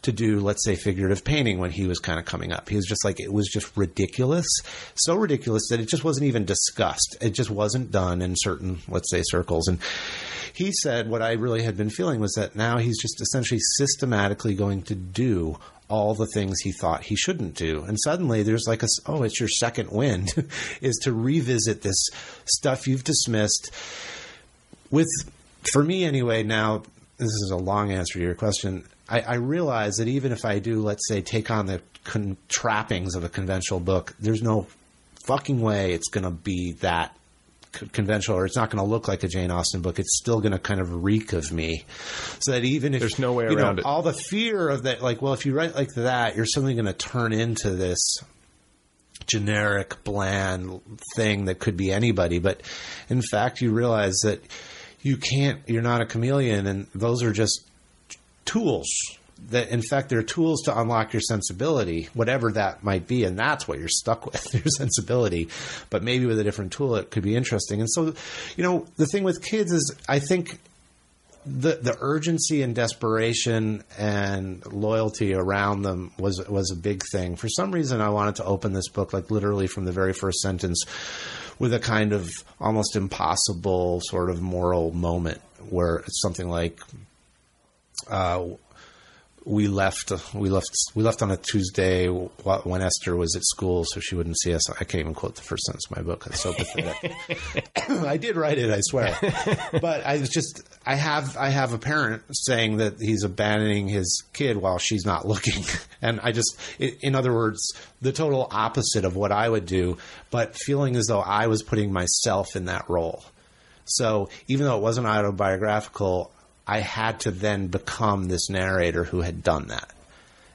to do, let's say, figurative painting when he was kind of coming up. He was just like, it was just ridiculous. So ridiculous that it just wasn't even discussed. It just wasn't done in certain, let's say, circles. And he said what I really had been feeling was that now he's just essentially systematically going to do all the things he thought he shouldn't do. And suddenly there's like a, oh, it's your second wind is to revisit this stuff you've dismissed with, for me anyway, now, this is a long answer to your question. I, I realize that even if I do, let's say, take on the con- trappings of a conventional book, there's no fucking way it's going to be that c- conventional or it's not going to look like a Jane Austen book. It's still going to kind of reek of me. So that even if There's no way you know, around it. all the fear of that, like, well, if you write like that, you're suddenly going to turn into this generic, bland thing that could be anybody. But in fact, you realize that you can't, you're not a chameleon, and those are just tools that in fact they're tools to unlock your sensibility whatever that might be and that's what you're stuck with your sensibility but maybe with a different tool it could be interesting and so you know the thing with kids is i think the the urgency and desperation and loyalty around them was was a big thing. For some reason, I wanted to open this book like literally from the very first sentence with a kind of almost impossible sort of moral moment where it's something like. Uh, we left. We left. We left on a Tuesday when Esther was at school, so she wouldn't see us. I can't even quote the first sentence of my book. It's so pathetic. I did write it, I swear. But I was just. I have. I have a parent saying that he's abandoning his kid while she's not looking, and I just. In other words, the total opposite of what I would do, but feeling as though I was putting myself in that role. So even though it wasn't autobiographical, I had to then become this narrator who had done that.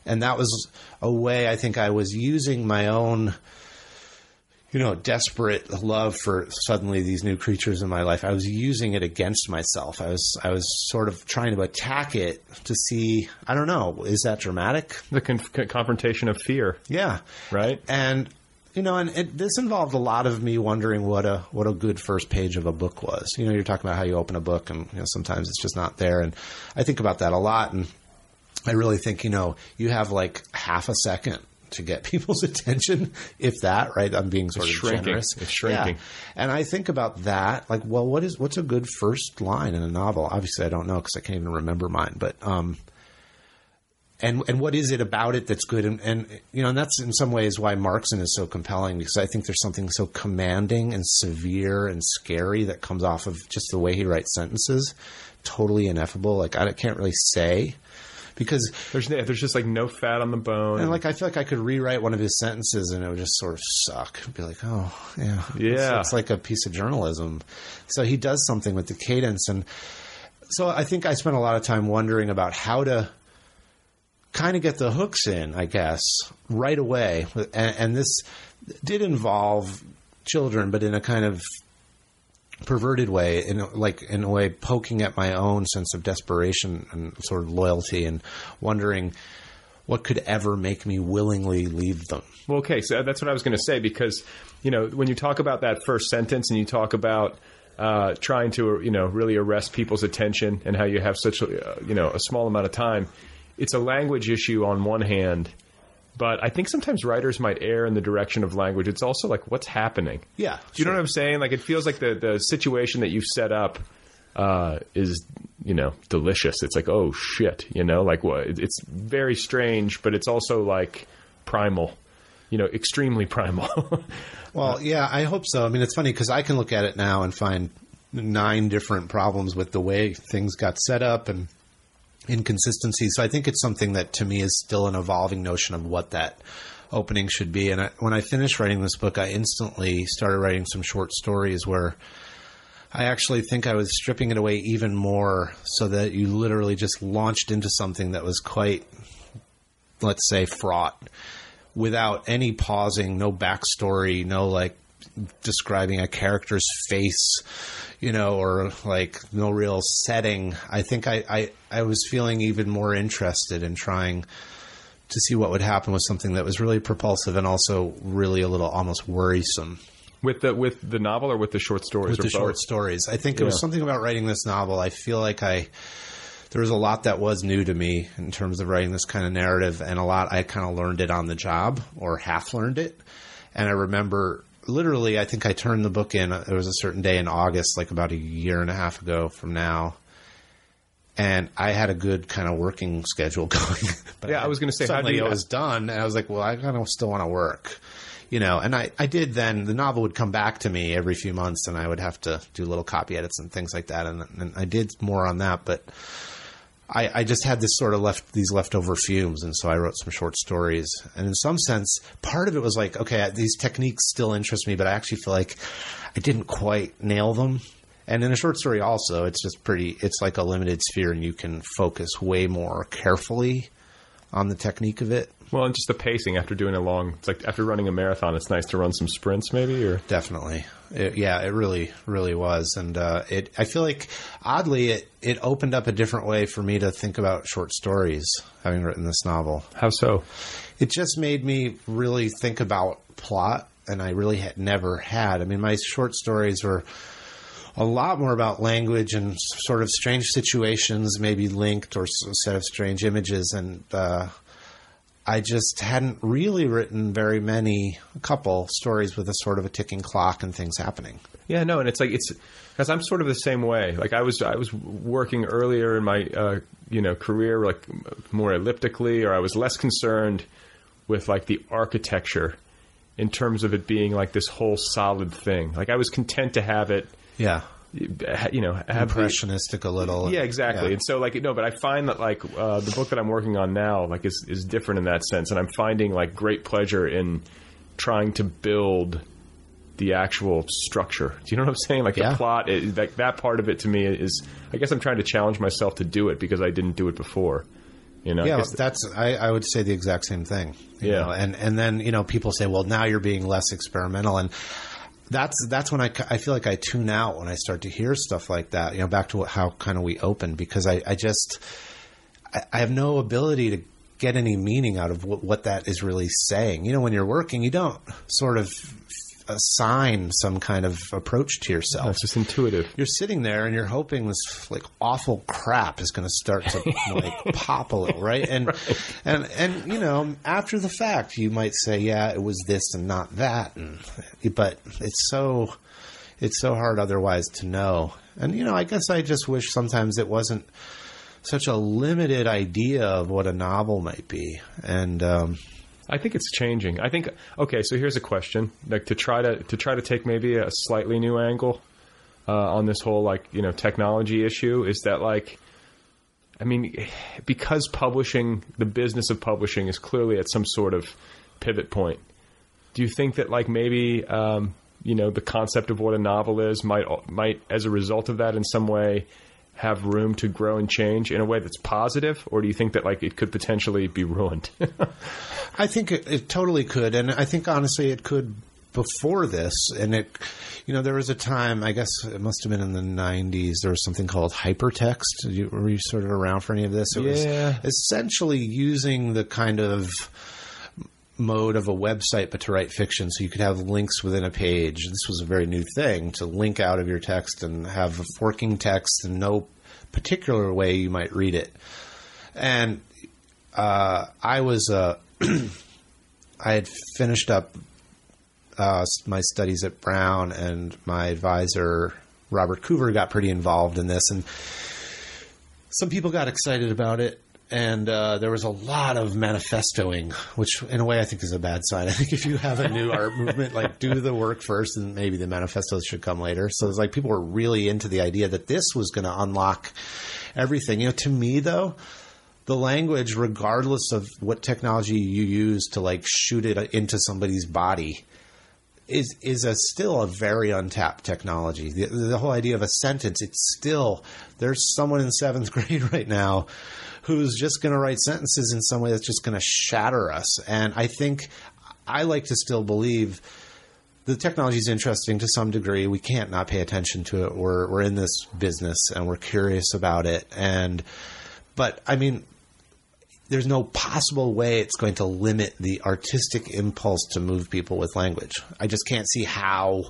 And that was a way I think I was using my own, you know, desperate love for suddenly these new creatures in my life. I was using it against myself. I was, I was sort of trying to attack it to see, I don't know, is that dramatic? The con- confrontation of fear. Yeah. Right. And you know, and it, this involved a lot of me wondering what a what a good first page of a book was. You know, you're talking about how you open a book, and you know, sometimes it's just not there. And I think about that a lot, and I really think you know, you have like half a second to get people's attention, if that. Right? I'm being sort it's of shrinking. generous. It's shrinking. Yeah. And I think about that, like, well, what is what's a good first line in a novel? Obviously, I don't know because I can't even remember mine, but. um and and what is it about it that's good? And, and you know and that's in some ways why Markson is so compelling because I think there's something so commanding and severe and scary that comes off of just the way he writes sentences. Totally ineffable. Like I can't really say because there's there's just like no fat on the bone. And like I feel like I could rewrite one of his sentences and it would just sort of suck. Be like oh yeah. Yeah. it's, it's like a piece of journalism. So he does something with the cadence. And so I think I spent a lot of time wondering about how to kind of get the hooks in, I guess, right away. And, and, this did involve children, but in a kind of perverted way, in like in a way poking at my own sense of desperation and sort of loyalty, and wondering what could ever make me willingly leave them. Well, okay, so that's what I was going to say because you know when you talk about that first sentence and you talk about uh, trying to you know really arrest people's attention and how you have such a, you know a small amount of time it's a language issue on one hand, but I think sometimes writers might err in the direction of language. It's also like what's happening. Yeah, do you know what I'm saying? Like it feels like the the situation that you've set up uh, is you know delicious. It's like oh shit, you know, like what? It's very strange, but it's also like primal. You know, extremely primal. well, yeah, I hope so. I mean, it's funny because I can look at it now and find nine different problems with the way things got set up and inconsistency. So I think it's something that to me is still an evolving notion of what that opening should be. And I, when I finished writing this book, I instantly started writing some short stories where I actually think I was stripping it away even more so that you literally just launched into something that was quite, let's say, fraught without any pausing, no backstory, no like describing a character's face, you know, or like no real setting. I think I, I, I was feeling even more interested in trying to see what would happen with something that was really propulsive and also really a little almost worrisome. With the with the novel or with the short stories? With the both? short stories. I think yeah. it was something about writing this novel. I feel like I there was a lot that was new to me in terms of writing this kind of narrative, and a lot I kind of learned it on the job or half learned it. And I remember literally, I think I turned the book in. Uh, there was a certain day in August, like about a year and a half ago from now, and I had a good kind of working schedule going. but yeah, I, I was going to say, suddenly how it was done, and I was like, well, I kind of still want to work, you know. And I, I did then. The novel would come back to me every few months, and I would have to do little copy edits and things like that. And, and I did more on that, but I, I, just had this sort of left these leftover fumes, and so I wrote some short stories. And in some sense, part of it was like, okay, these techniques still interest me, but I actually feel like I didn't quite nail them. And in a short story, also, it's just pretty. It's like a limited sphere, and you can focus way more carefully on the technique of it. Well, and just the pacing after doing a long. It's like after running a marathon, it's nice to run some sprints, maybe. Or Definitely. It, yeah, it really, really was. And uh, it, I feel like, oddly, it, it opened up a different way for me to think about short stories, having written this novel. how so? It just made me really think about plot, and I really had never had. I mean, my short stories were a lot more about language and sort of strange situations, maybe linked or a set of strange images, and uh, I just hadn't really written very many, a couple stories with a sort of a ticking clock and things happening. Yeah, no, and it's like it's because I'm sort of the same way. Like I was, I was working earlier in my uh, you know career, like more elliptically, or I was less concerned with like the architecture in terms of it being like this whole solid thing. Like I was content to have it, Yeah, you know, have the, impressionistic a little. yeah, exactly. Yeah. And so, like, no, but I find that like uh, the book that I'm working on now, like, is is different in that sense, and I'm finding like great pleasure in trying to build the actual structure. Do you know what I'm saying? Like Yeah. the plot, is, like that part of it to me is, I guess I'm trying to challenge myself to do it because I didn't do it before. You know, Yeah, that's I, I would say the exact same thing. you Yeah. know, and and then you know people say, well, now you're being less experimental, and that's that's when I, I feel like I tune out when I start to hear stuff like that. You know, back to what, how kind of we open because I, I just I, I have no ability to get any meaning out of what, what that is really saying. You know, when you're working, you don't sort of assign some kind of approach to yourself it's just intuitive. you're sitting there and you're hoping this like awful crap is going to start to like pop a little, right? And and and you know, after the fact, you might say, yeah, it was this and not that, and but it's so it's so hard otherwise to know. And you know, I guess I just wish sometimes it wasn't such a limited idea of what a novel might be, and um, I think it's changing. I think okay. So here's a question: like to try to to try to take maybe a slightly new angle uh, on this whole like you know technology issue is that like, I mean, because publishing, the business of publishing is clearly at some sort of pivot point. Do you think that like maybe um, you know the concept of what a novel is might might as a result of that in some way have room to grow and change in a way that's positive, or do you think that like it could potentially be ruined? I think it, it totally could, and I think honestly it could before this. And it, you know, there was a time I guess it must have been in the '90s. There was something called hypertext. You, were you sort of around for any of this? It Yeah. was essentially using the kind of mode of a website, but to write fiction, so you could have links within a page. This was a very new thing to link out of your text and have a forking text in no particular way you might read it. And uh, I was uh, I had finished up uh, my studies at Brown, and my advisor Robert Coover got pretty involved in this, and some people got excited about it. And uh, there was a lot of manifestoing, which in a way I think is a bad sign. I think if you have a new art movement, like do the work first, and maybe the manifestos should come later. So it's like people were really into the idea that this was going to unlock everything. You know, to me though, the language, regardless of what technology you use to like shoot it into somebody's body, is is a still a very untapped technology. The, the whole idea of a sentence, it's still there's someone in seventh grade right now who's just going to write sentences in some way that's just going to shatter us. And I think I like to still believe the technology is interesting to some degree. We can't not pay attention to it. We're we're in this business and we're curious about it. And but I mean, there's no possible way it's going to limit the artistic impulse to move people with language. I just can't see how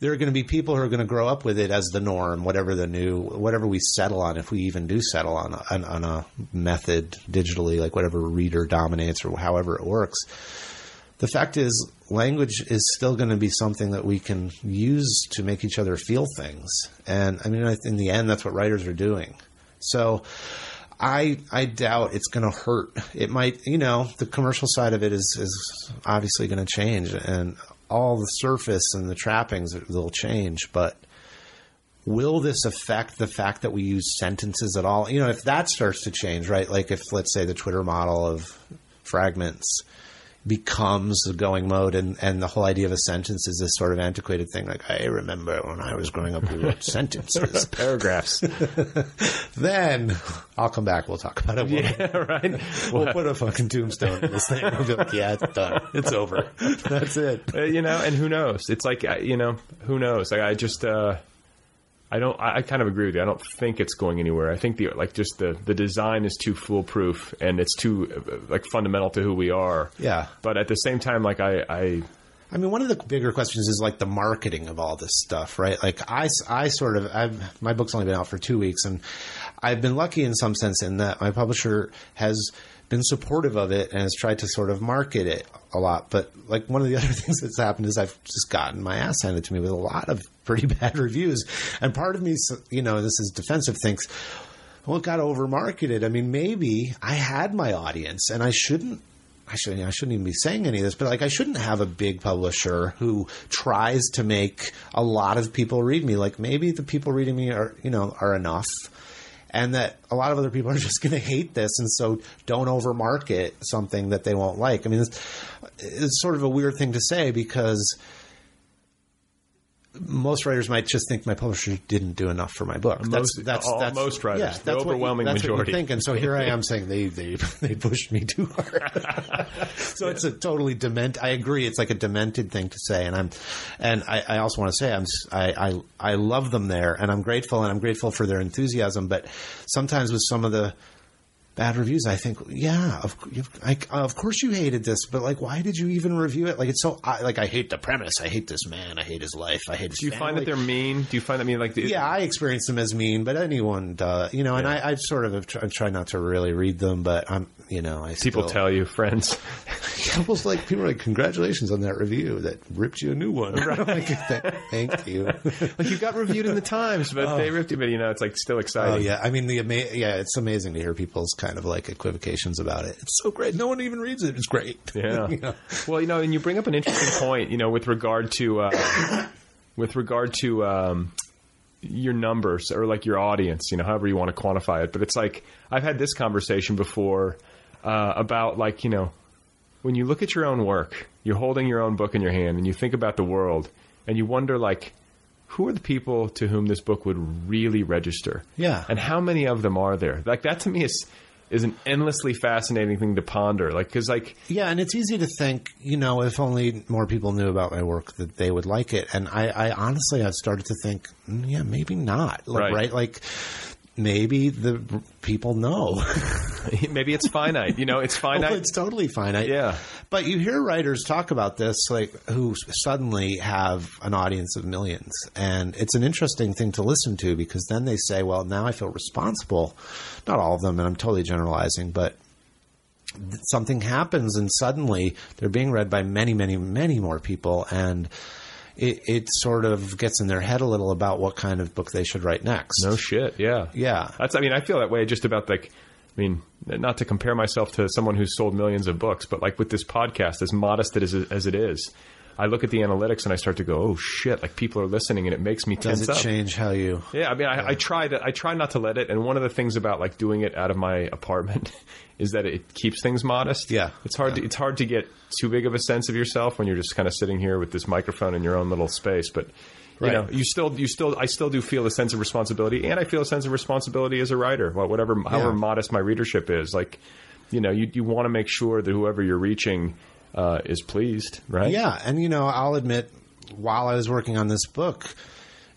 there are going to be people who are going to grow up with it as the norm, whatever the new, whatever we settle on, if we even do settle on a, on, on a method digitally, like whatever reader dominates or however it works. The fact is, language is still going to be something that we can use to make each other feel things. And I mean, in the end, that's what writers are doing. So, I I doubt it's going to hurt. It might, you know, the commercial side of it is is obviously going to change, and all the surface and the trappings will change. But will this affect the fact that we use sentences at all? You know, if that starts to change, right? Like if let's say the Twitter model of fragments becomes the going mode and, and the whole idea of a sentence is this sort of antiquated thing like I remember when I was growing up we wrote sentences Paragraphs. then I'll come back we'll talk about it we'll, yeah, right. we'll put a fucking tombstone in this thing we'll be like yeah it's done it's over that's it Uh, you know, and who knows? It's like uh, you know, who knows? Like I just, uh, I don't. I, I kind of agree with you. I don't think it's going anywhere. I think the like just the the design is too foolproof and it's too like fundamental to who we are. Yeah. But at the same time, like I, I I mean, one of the bigger questions is like the marketing of all this stuff, right? Like I, I sort of, I've, my book's only been out for two weeks and I've been lucky in some sense in that my publisher has been supportive of it and has tried to sort of market it a lot. But like one of the other things that's happened is I've just gotten my ass handed to me with a lot of pretty bad reviews. And part of me, you know, this is defensive thinks, well, it got over marketed. I mean, maybe I had my audience and I shouldn't I shouldn't, I shouldn't even be saying any of this, but like I shouldn't have a big publisher who tries to make a lot of people read me. Like maybe the people reading me are, you know, are enough and that a lot of other people are just going to hate this. And so don't overmarket something that they won't like. I mean, it's, it's sort of a weird thing to say because most writers might just think my publisher didn't do enough for my book. Most- all- most writers, yeah, the that's overwhelming that's you majority. think. And so here I am saying they they they pushed me too hard. so it's a totally dement. I agree. It's like a demented thing to say, and I'm, and I, I also want to say I'm I, I I love them there, and I'm grateful, and I'm grateful for their enthusiasm. But sometimes with some of the bad reviews, I think, yeah, of, you've, I, of course you hated this, but like, why did you even review it? Like, it's so I, like I hate the premise. I hate this man. I hate his life. I hate his. do you find that they're mean? Do you find that mean like the, Yeah, I experience them as mean, but anyone does, you know. And I, I sort of tr- try not to really read them, but I'm, you know, I people still, tell you, friends? almost like people are like, congratulations on that review that ripped you a new one. like, thank you. like you got reviewed in the Times, but they oh. ripped you. But you know, it's like still oh, exciting. Oh yeah, I mean the ama- yeah, it's amazing to hear people's kind of like equivocations about it. It's so great. No one even reads it. It's great. Yeah. You know? Well, you know, and you bring up an interesting point. You know, with regard to uh, with regard to um, your numbers or like your audience. You know, however you want to quantify it. But it's like I've had this conversation before uh, about like you know when you look at your own work, you're holding your own book in your hand, and you think about the world, and you wonder like. Who are the people to whom this book would really register? Yeah. and how many of them are there? Like that to me is is an endlessly fascinating thing to ponder. Like because like Yeah, and it's easy to think, you know, if only more people knew about my work, that they would like it. And I, I honestly, I've started to think, mm, yeah, maybe not. Like, Right. right? Like, maybe the people know. maybe it's finite. You know, it's oh, finite. Well, it's totally finite. Yeah. But you hear writers talk about this, like who suddenly have an audience of millions, and it's an interesting thing to listen to because then they say, "Well, now I feel responsible." Not all of them, and I'm totally generalizing, but something happens, and suddenly they're being read by many, many, many more people, and. It, it sort of gets in their head a little about what kind of book they should write next. no shit. Yeah. Yeah. That's. I mean, I feel that way just about like. I mean, not to compare myself to someone who's sold millions of books, but like with this podcast, as modest as, as it is, I look at the analytics and I start to go, "Oh shit!" Like people are listening, and it makes me tense Does it up. change how you? Yeah, I mean, I, I try to. I try not to let it. And one of the things about like doing it out of my apartment is that it keeps things modest. Yeah. it's hard. To, it's hard to get too big of a sense of yourself when you're just kind of sitting here with this microphone in your own little space. But you know, you still, you still, I still do feel a sense of responsibility, and I feel a sense of responsibility as a writer. Whatever, however modest my readership is, like, you know, you you want to make sure that whoever you're reaching uh, is pleased, right? Yeah, and you know, I'll admit, while I was working on this book,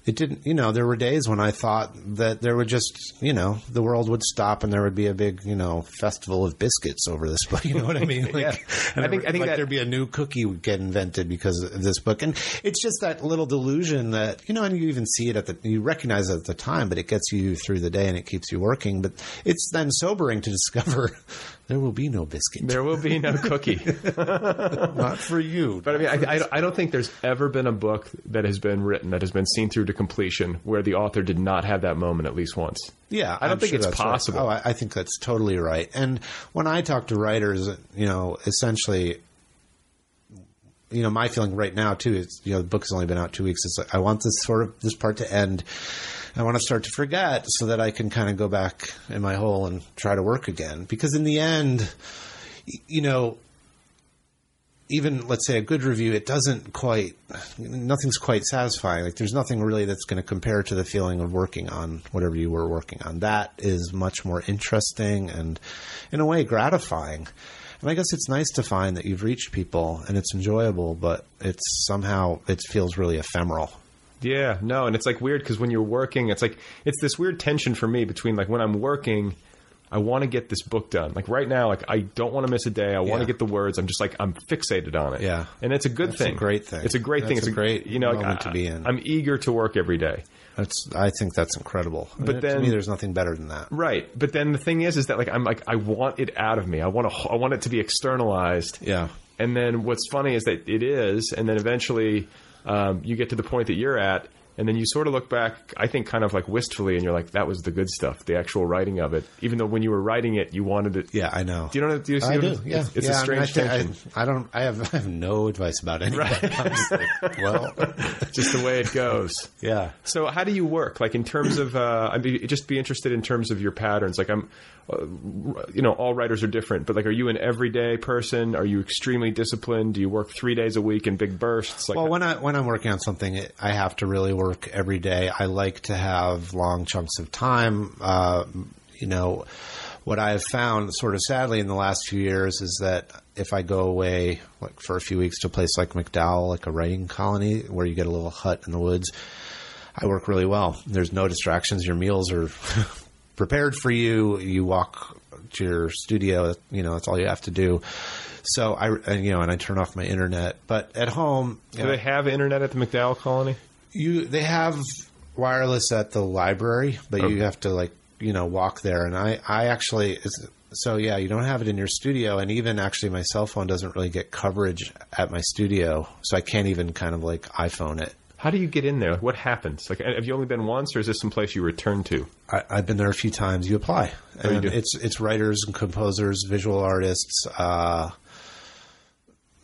it didn't. You know, there were days when I thought that there would just, you know, the world would stop and there would be a big, you know, festival of biscuits over this book. You know what I mean? Like, Yeah. and I think- I think like that- there'd be a new cookie would get invented because of this book, and it's just that little delusion that you know, and you even see it at the, you recognize it at the time, but it gets you through the day and it keeps you working. But it's then sobering to discover there will be no biscuit, There will be no cookie. not for you. But I mean, I, I, I don't think there's ever been a book that has been written that has been seen through to completion where the author did not have that moment at least once. Yeah, I don't I'm think sure it's that's right. possible. Oh, I, I think that's totally right. And when I talk to writers, you know, essentially, you know, my feeling right now too is, you know, the book has only been out two weeks. It's like I want this sort of this part to end. I want to start to forget so that I can kind of go back in my hole and try to work again. Because in the end, you know, even let's say a good review, it doesn't quite, nothing's quite satisfying. Like there's nothing really that's going to compare to the feeling of working on whatever you were working on. That is much more interesting and, in a way, gratifying. And I guess it's nice to find that you've reached people and it's enjoyable, but it's somehow it feels really ephemeral. Yeah, no, and it's like weird because when you're working, it's like it's this weird tension for me between like when I'm working, I want to get this book done. Like right now, like I don't want to miss a day. I want Yeah. to get the words. I'm just like I'm fixated on it. Yeah. and it's a good That's a thing. great thing. It's a great thing. It's a great you know like, I, to be in. I'm eager to work every day. That's I think that's incredible. But And then- to me, there's nothing better than that. Right, but then the thing is, is that like I'm like I want it out of me. I want to. I want it to be externalized. Yeah. And then what's funny is that it is, and then eventually um, you get to the point that you're at, and then you sort of look back, I think, kind of like wistfully, and you're like, that was the good stuff, the actual writing of it. Even though when you were writing it, you wanted it. Yeah, I know. Do you know? Do you see I what do. I'm- Yeah, It's, it's yeah, a I mean, strange I, tension. I, I don't. I have. I have no advice about anything. I'm like, well, just the way it goes. yeah. So how do you work? Like in terms of, uh, I'd be, just be interested in terms of your patterns. Like I'm, uh, you know, all writers are different, but like, are you an everyday person? Are you extremely disciplined? Do you work three days a week in big bursts? Like, Well, when I when I'm working on something, I have to really work every day. I like to have long chunks of time. Uh, you know, what I have found, sort of sadly, in the last few years, is that if I go away like for a few weeks to a place like MacDowell, like a writing colony, where you get a little hut in the woods, I work really well. There's no distractions. Your meals are prepared for you. You walk to your studio. You know, that's all you have to do. So I, and, you know, and I turn off my internet. But at home, do they have internet at the MacDowell colony? You they have wireless at the library, but Okay. you have to like you know walk there. And I I actually so yeah, you don't have it in your studio, and even actually my cell phone doesn't really get coverage at my studio, so I can't even kind of like iPhone it. How do you get in there? What happens? Like, have you only been once, or is this some place you return to? I, I've been there a few times. You apply, Oh, you it's it's writers and composers, visual artists, uh,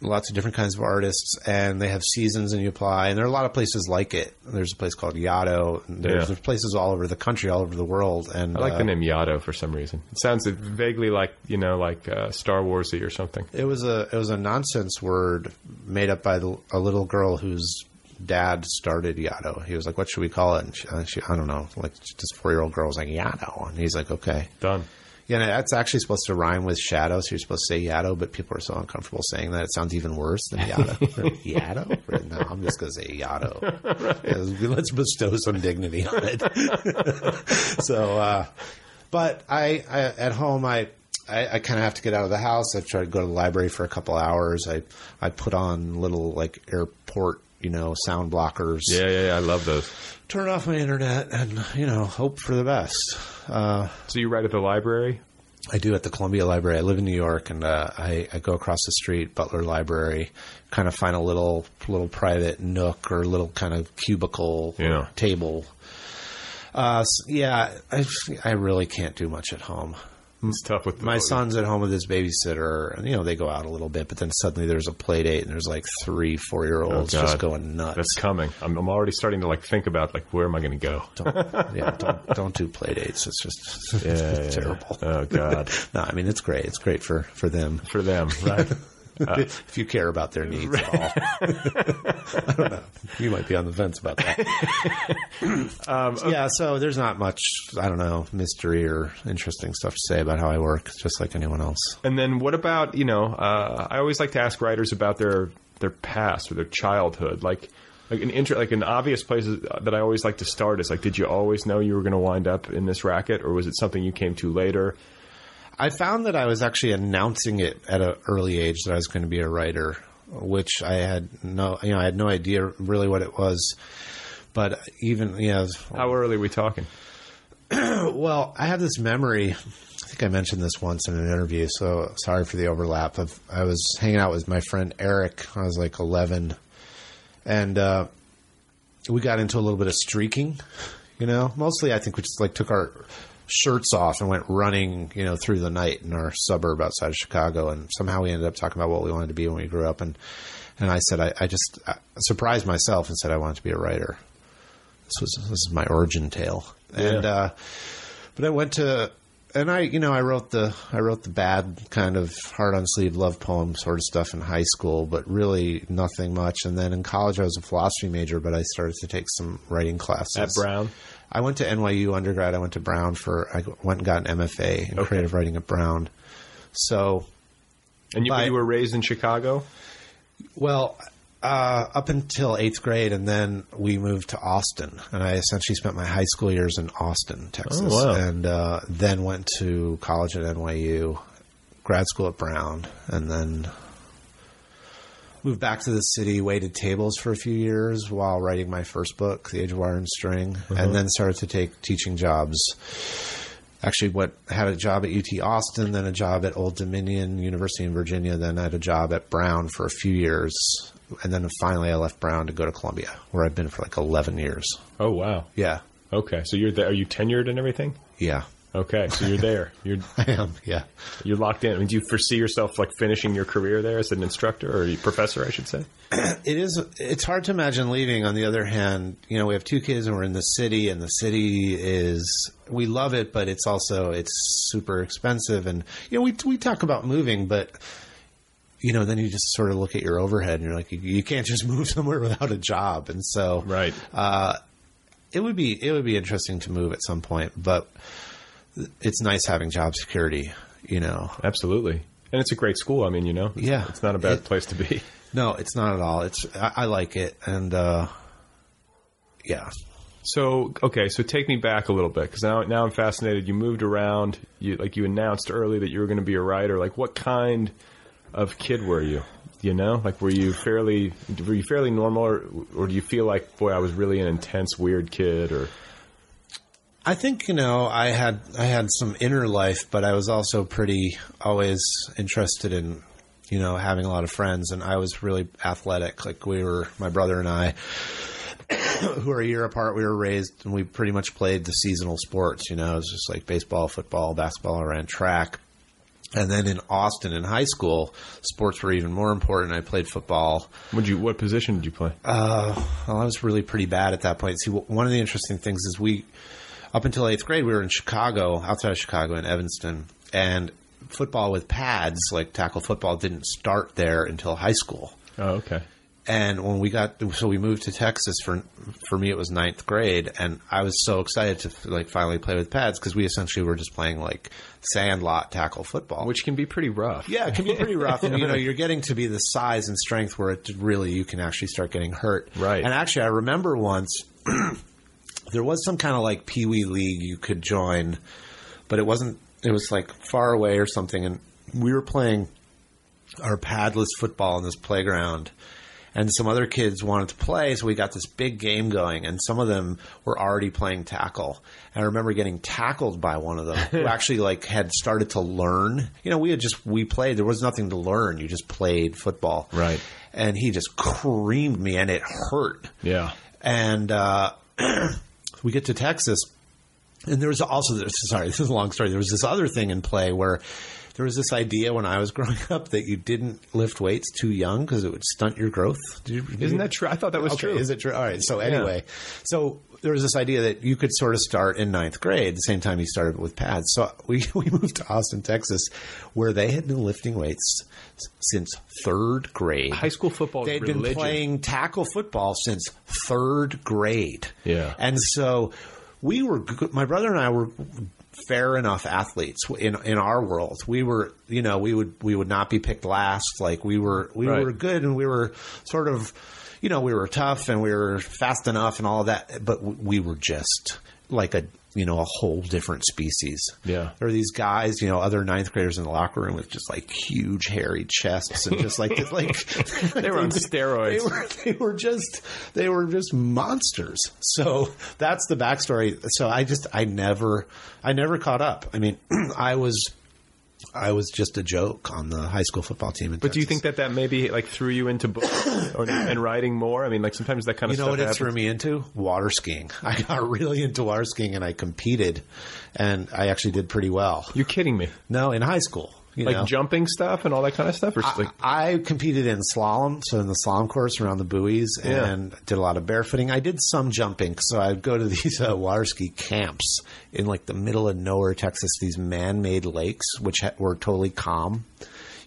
lots of different kinds of artists, and they have seasons, and you apply. And there are a lot of places like it. There's a place called Yaddo. and There's, Yeah. there's places all over the country, all over the world. And I like uh, the name Yaddo for some reason. It sounds vaguely like you know, like uh, Star Warsy or something. It was a it was a nonsense word made up by the, a little girl whose dad started Yaddo. He was like, "What should we call it?" And she, uh, she I don't know, like this four year old girl was like Yaddo, and he's like, "Okay." Done. Yeah, that's actually supposed to rhyme with shadow, so you're supposed to say Yaddo, but people are so uncomfortable saying that it sounds even worse than Yaddo. Yaddo? No, I'm just going to say Yaddo. Yeah, Let's bestow some dignity on it. so, uh, but I, I at home I. I, I kind of have to get out of the house. I try to go to the library for a couple hours. I I put on little like airport, you know, sound blockers. Yeah, yeah, yeah. I love those. Turn off my internet and you know hope for the best. Uh, So you write at the library? I do at the Columbia Library. I live in New York, and uh, I, I go across the street, Butler Library, kind of find a little little private nook or little kind of cubicle Yeah. table. Uh, s- yeah, I, I really can't do much at home. It's tough with My son's at home with his babysitter, and you know they go out a little bit, but then suddenly there's a play date, and there's like three, four year olds Oh, just going nuts. That's coming. I'm, I'm already starting to like think about like where am I going to go? don't, yeah, don't, don't do play dates. It's just Yeah, yeah, yeah. terrible. Oh God, no, I mean it's great. It's great for for them. for them, right? if you care about their needs at all. I don't know. You might be on the fence about that. Um, yeah, so there's not much, I don't know, mystery or interesting stuff to say about how I work, just like anyone else. And then what about you know? Uh, I always like to ask writers about their their past or their childhood, like. Like an inter- like an obvious place that I always like to start is like, did you always know you were going to wind up in this racket, or was it something you came to later? I found that I was actually announcing it at an early age that I was going to be a writer, which I had no, you know, I had no idea really what it was. But even, you know, How early are we talking? Well, I have this memory. I think I mentioned this once in an interview, so sorry for the overlap. Of I was hanging out with my friend Eric. I was like 11, and uh, we got into a little bit of streaking. You know, mostly I think we just like took our shirts off and went running, you know, through the night in our suburb outside of Chicago, and somehow we ended up talking about what we wanted to be when we grew up. And and I said I, I just I surprised myself and said I wanted to be a writer. This was this is my origin tale, and uh, but I went to and I, you know, I wrote the I wrote the bad kind of hard on sleeve love poem sort of stuff in high school, but really nothing much. And then in college, I was a philosophy major, but I started to take some writing classes At Brown? I went to NYU undergrad. I went to Brown for I went and got an MFA in Okay. creative writing at Brown. So, And you, By- you were raised in Chicago? well, uh, up until eighth grade, and then we moved to Austin, and I essentially spent my high school years in Austin, Texas, Oh, wow. and uh, then went to college at NYU, grad school at Brown, and then moved back to the city, waited tables for a few years while writing my first book, The Age of Wire and String, and uh-huh. then started to take teaching jobs. Actually, what had a job at UT Austin, then a job at Old Dominion University in Virginia, then I had a job at Brown for a few years, and then finally I left Brown to go to Columbia, where I've been for like eleven years. Oh, wow. Yeah, Okay. So you're there. Are you tenured and everything? yeah, Okay. So you're there. You're I am. Yeah. you're locked in. I mean, do you foresee yourself like finishing your career there as an instructor or a professor, I should say? it is it's hard to imagine leaving on the other hand you know we have two kids and we're in the city and the city is we love it but it's also it's super expensive and you know we we talk about moving but you know then you just sort of look at your overhead and you're like you, you can't just move somewhere without a job and so Right. uh, it would be it would be interesting to move at some point but it's nice having job security you know Absolutely. And it's a great school. I mean, you know, Yeah. it's not a bad It- place to be. no it's not at all it's i, I like it and uh yeah So okay, so take me back a little bit because now now I'm fascinated. You moved around. You like you announced early that you were going to be a writer. Like what kind of kid were you? You know, like were you fairly were you fairly normal, or, or do you feel like boy I was really an intense weird kid? Or I think you know I had I had some inner life, but I was also pretty always interested in you know having a lot of friends, and I was really athletic. Like we were, my brother and I, who are a year apart, we were raised and we pretty much played the seasonal sports. You know, it was just like baseball, football, basketball. I ran track. And then in Austin, in high school, sports were even more important. I played football. would you what position did you play? Uh, well, I was really pretty bad at that point. See, one of the interesting things is we, up until eighth grade, we were in Chicago, outside of Chicago in Evanston, and football with pads, like tackle football, didn't start there until high school. Oh, okay. And when we got, so we moved to Texas for for me, it was ninth grade, and I was so excited to like finally play with pads because we essentially were just playing like sandlot tackle football, Which can be pretty rough. yeah, it can be pretty rough. And, you know, you're getting to be the size and strength where it really you can actually start getting hurt. Right. And actually, I remember once there was some kind of like pee wee league you could join, but it wasn't. It was like far away or something, and we were playing our padless football in this playground. And some other kids wanted to play, so we got this big game going. And some of them were already playing tackle. And I remember getting tackled by one of them who actually like had started to learn. You know, we had just we played. There was nothing to learn. You just played football, Right. And he just creamed me, and it hurt Yeah. and uh, we get to Texas, and there was also this, sorry, this is a long story. There was this other thing in play where there was this idea when I was growing up that you didn't lift weights too young because it would stunt your growth. Did you, Isn't you- that true? I thought that was Okay, true. Is it true? All right. So anyway, so there was this idea that you could sort of start in ninth grade, the same time you started with pads. So we we moved to Austin, Texas, where they had been lifting weights since third grade. High school football They'd been playing tackle football since third grade. Yeah. and so we were. My brother and I were fair enough athletes in in our world. We were, you know, we would we would not be picked last. Like we were, we Right. were good, and we were sort of, you know, we were tough and we were fast enough and all that. But we were just like a you know a whole different species. Yeah. there are these guys, you know, other ninth graders in the locker room with just like huge hairy chests and just like like They were on steroids. They were they were just they were just monsters. So that's the backstory. So I just I never I never caught up. I mean, I was I was just a joke on the high school football team. But do you think that that maybe like threw you into books or, and writing more? I mean, like sometimes that kind of you know stuff what it happens. threw me into? Water skiing. I got really into water skiing and I competed, and I actually did pretty well. You're kidding me. No, in high school. You like know? jumping stuff and all that kind of stuff, or just like I competed in slalom, so in the slalom course around the buoys, Yeah. and did a lot of barefooting. I did some jumping, so I'd go to these uh, water ski camps in like the middle of nowhere, Texas. These man-made lakes, which ha- were totally calm,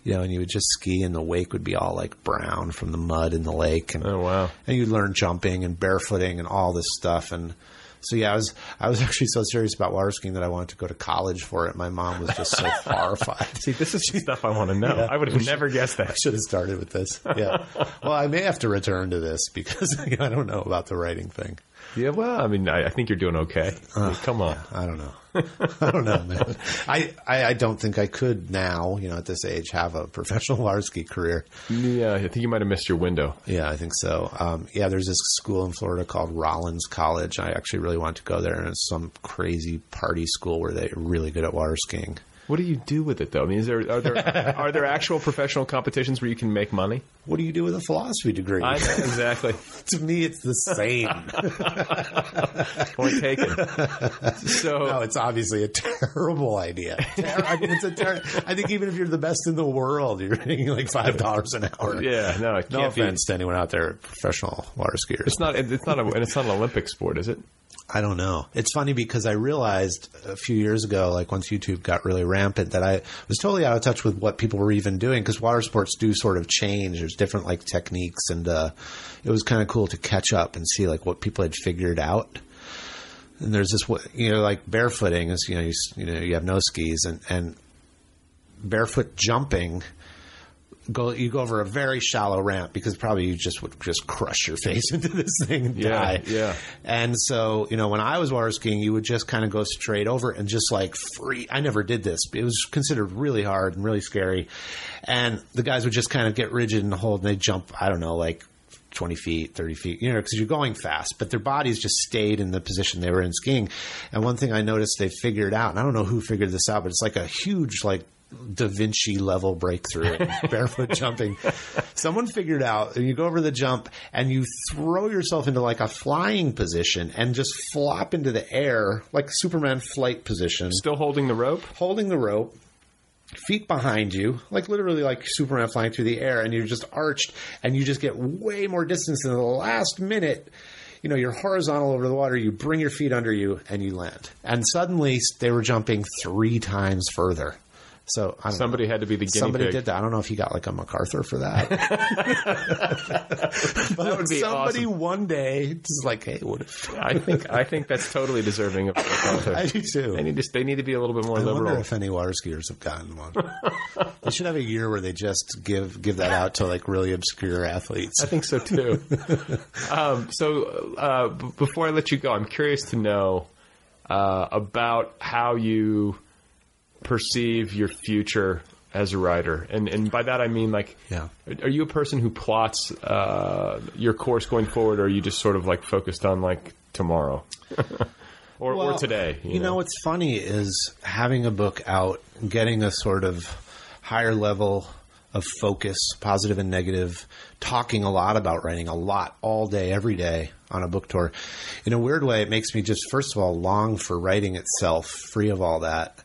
you know, and you would just ski, and the wake would be all like brown from the mud in the lake, and oh wow, and you'd learn jumping and barefooting and all this stuff and so yeah, I was I was actually so serious about water skiing that I wanted to go to college for it. My mom was just so horrified. see, this is stuff I want to know. Yeah. I would have never guessed that. I should have started with this. Yeah. well, I may have to return to this because I don't know about the writing thing. Yeah, well, I mean, I, I think you're doing okay. Mean, come on. I don't know. I don't know, man. I, I, I don't think I could now, you know, at this age, have a professional water ski career. Yeah, I think you might have missed your window. Yeah, I think so. Um, yeah, there's this school in Florida called Rollins College. I actually really want to go there, and it's some crazy party school where they're really good at water skiing. What do you do with it though? I mean, is there are there are there actual professional competitions where you can make money? What do you do with a philosophy degree? I know exactly. to me, it's the same. Point taken. So no, it's obviously a terrible idea. Ter- I mean, it's a ter- I think even if you're the best in the world, you're making like five dollars an hour. yeah, no, it No can't be. offense to anyone out there, professional water skiers. It's not. It's not a. And it's not an Olympic sport, is it? I don't know. It's funny because I realized a few years ago, like once YouTube got really rampant, that I was totally out of touch with what people were even doing because water sports do sort of change. There's different like techniques, and uh, it was kind of cool to catch up and see like what people had figured out. And there's this, you know, like barefooting is you know you, you know you have no skis and and barefoot jumping go you go over a very shallow ramp because probably you just would just crush your face into this thing and Yeah, die. yeah. And so, you know, when I was water skiing, you would just kind of go straight over and just like free. I never did this. It was considered really hard and really scary. And the guys would just kind of get rigid and hold and they jump, I don't know, like 20 feet, 30 feet, you know, because you're going fast, but their bodies just stayed in the position they were in skiing. And one thing I noticed they figured out, and I don't know who figured this out, but it's like a huge, like, Da Vinci level breakthrough barefoot jumping. Someone figured out, and you go over the jump and you throw yourself into like a flying position and just flop into the air, like Superman flight position, Still holding the rope. holding the rope, feet behind you, like literally like Superman flying through the air, and you're just arched, and you just get way more distance in the last minute. You know, you're horizontal over the water, you bring your feet under you, and you land. And suddenly they were jumping three times further. So I don't Somebody know. had to be the guinea Somebody pig. did that. I don't know if he got like a MacArthur for that. That would be Somebody awesome. one day just like, hey, what if I think I think that's totally deserving of. MacArthur. I do too. They need to. They need to be a little bit more I wonder liberal. if any water skiers have gotten one. they should have a year where they just give give that out to like really obscure athletes. I think so too. um, so uh, b- before I let you go, I'm curious to know uh, about how you perceive your future as a writer, and and by that I mean like, Yeah. are you a person who plots uh, your course going forward, or are you just sort of like focused on like tomorrow? Or, or today, You, know? what's funny is having a book out, getting a sort of higher level of focus, positive and negative, talking a lot about writing, a lot all day, every day on a book tour. In a weird way, it makes me just, first of all, long for writing itself, free of all that.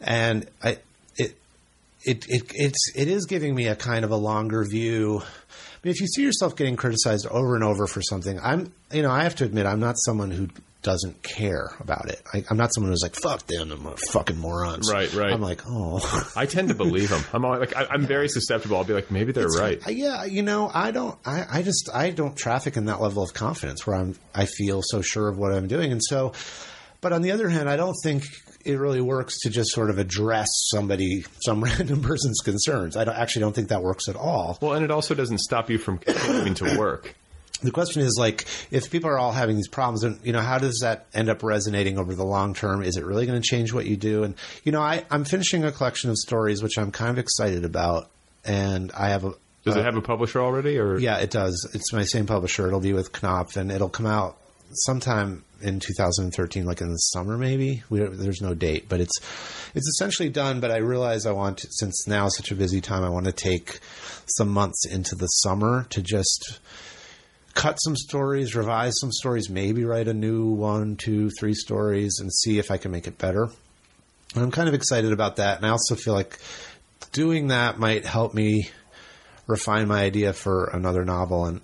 And I, it, it, it, it's, it is giving me a kind of a longer view. I mean, if you see yourself getting criticized over and over for something, I'm, you know, I have to admit, I'm not someone who doesn't care about it. I, I'm not someone who's like, fuck them, I'm a fucking morons. Right, right. I'm like, oh. I tend to believe them. I'm all, like I, I'm very susceptible. I'll be like, maybe they're right. Uh, Yeah, you know, I don't. I, I just I don't traffic in that level of confidence where I'm. I feel so sure of what I'm doing, and so. But on the other hand, I don't think it really works to just sort of address somebody, some random person's concerns. I don't, actually don't think that works at all. Well, and it also doesn't stop you from continuing to work. The question is like, if people are all having these problems, then you know, how does that end up resonating over the long term? Is it really going to change what you do? And you know, I, I'm finishing a collection of stories which I'm kind of excited about, and I have a. Does it have a publisher already, or Yeah, it does. It's my same publisher. It'll be with Knopf, and it'll come out sometime in 2013, like in the summer, maybe. There's no date, but it's it's essentially done. But I realize I want, to, since now is such a busy time, I want to take some months into the summer to just cut some stories, revise some stories, maybe write a new one, two, three stories, and see if I can make it better. And I'm kind of excited about that. And I also feel like doing that might help me refine my idea for another novel. And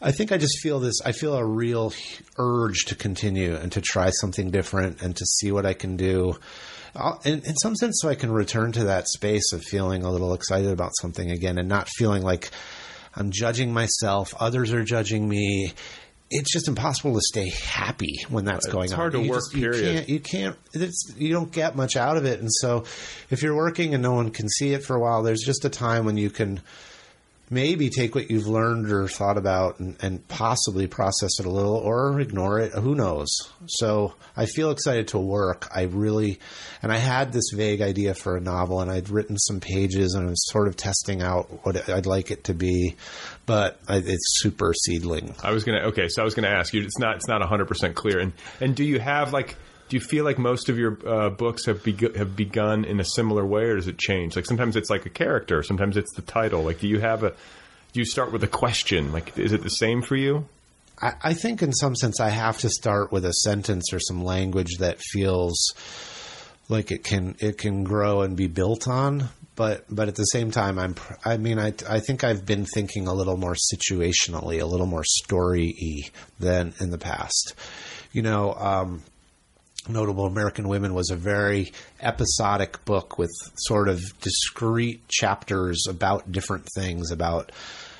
I think I just feel this. I feel a real urge to continue and to try something different and to see what I can do. In, in some sense, so I can return to that space of feeling a little excited about something again and not feeling like I'm judging myself, others are judging me. It's just impossible to stay happy when that's going on. It's on. hard to you work, just- you period. can't you can't it's, you don't get much out of it and so if you're working and no one can see it for a while there's just a time when you can maybe take what you've learned or thought about and, and possibly process it a little or ignore it who knows so i feel excited to work i really and i had this vague idea for a novel and i'd written some pages and i was sort of testing out what i'd like it to be but I, it's super seedling I was gonna okay, so I was gonna ask you. It's not it's not hundred percent clear. And and do you have like do you feel like most of your uh, books have begu- have begun in a similar way, or does it change? Like sometimes it's like a character, sometimes it's the title. Like do you have a do you start with a question? Like is it the same for you? I, I think in some sense I have to start with a sentence or some language that feels like it can it can grow and be built on. But but at the same time, I'm I mean I I think I've been thinking a little more situationally, a little more story y than in the past. You know. Um, Notable American Women was a very episodic book with sort of discrete chapters about different things, about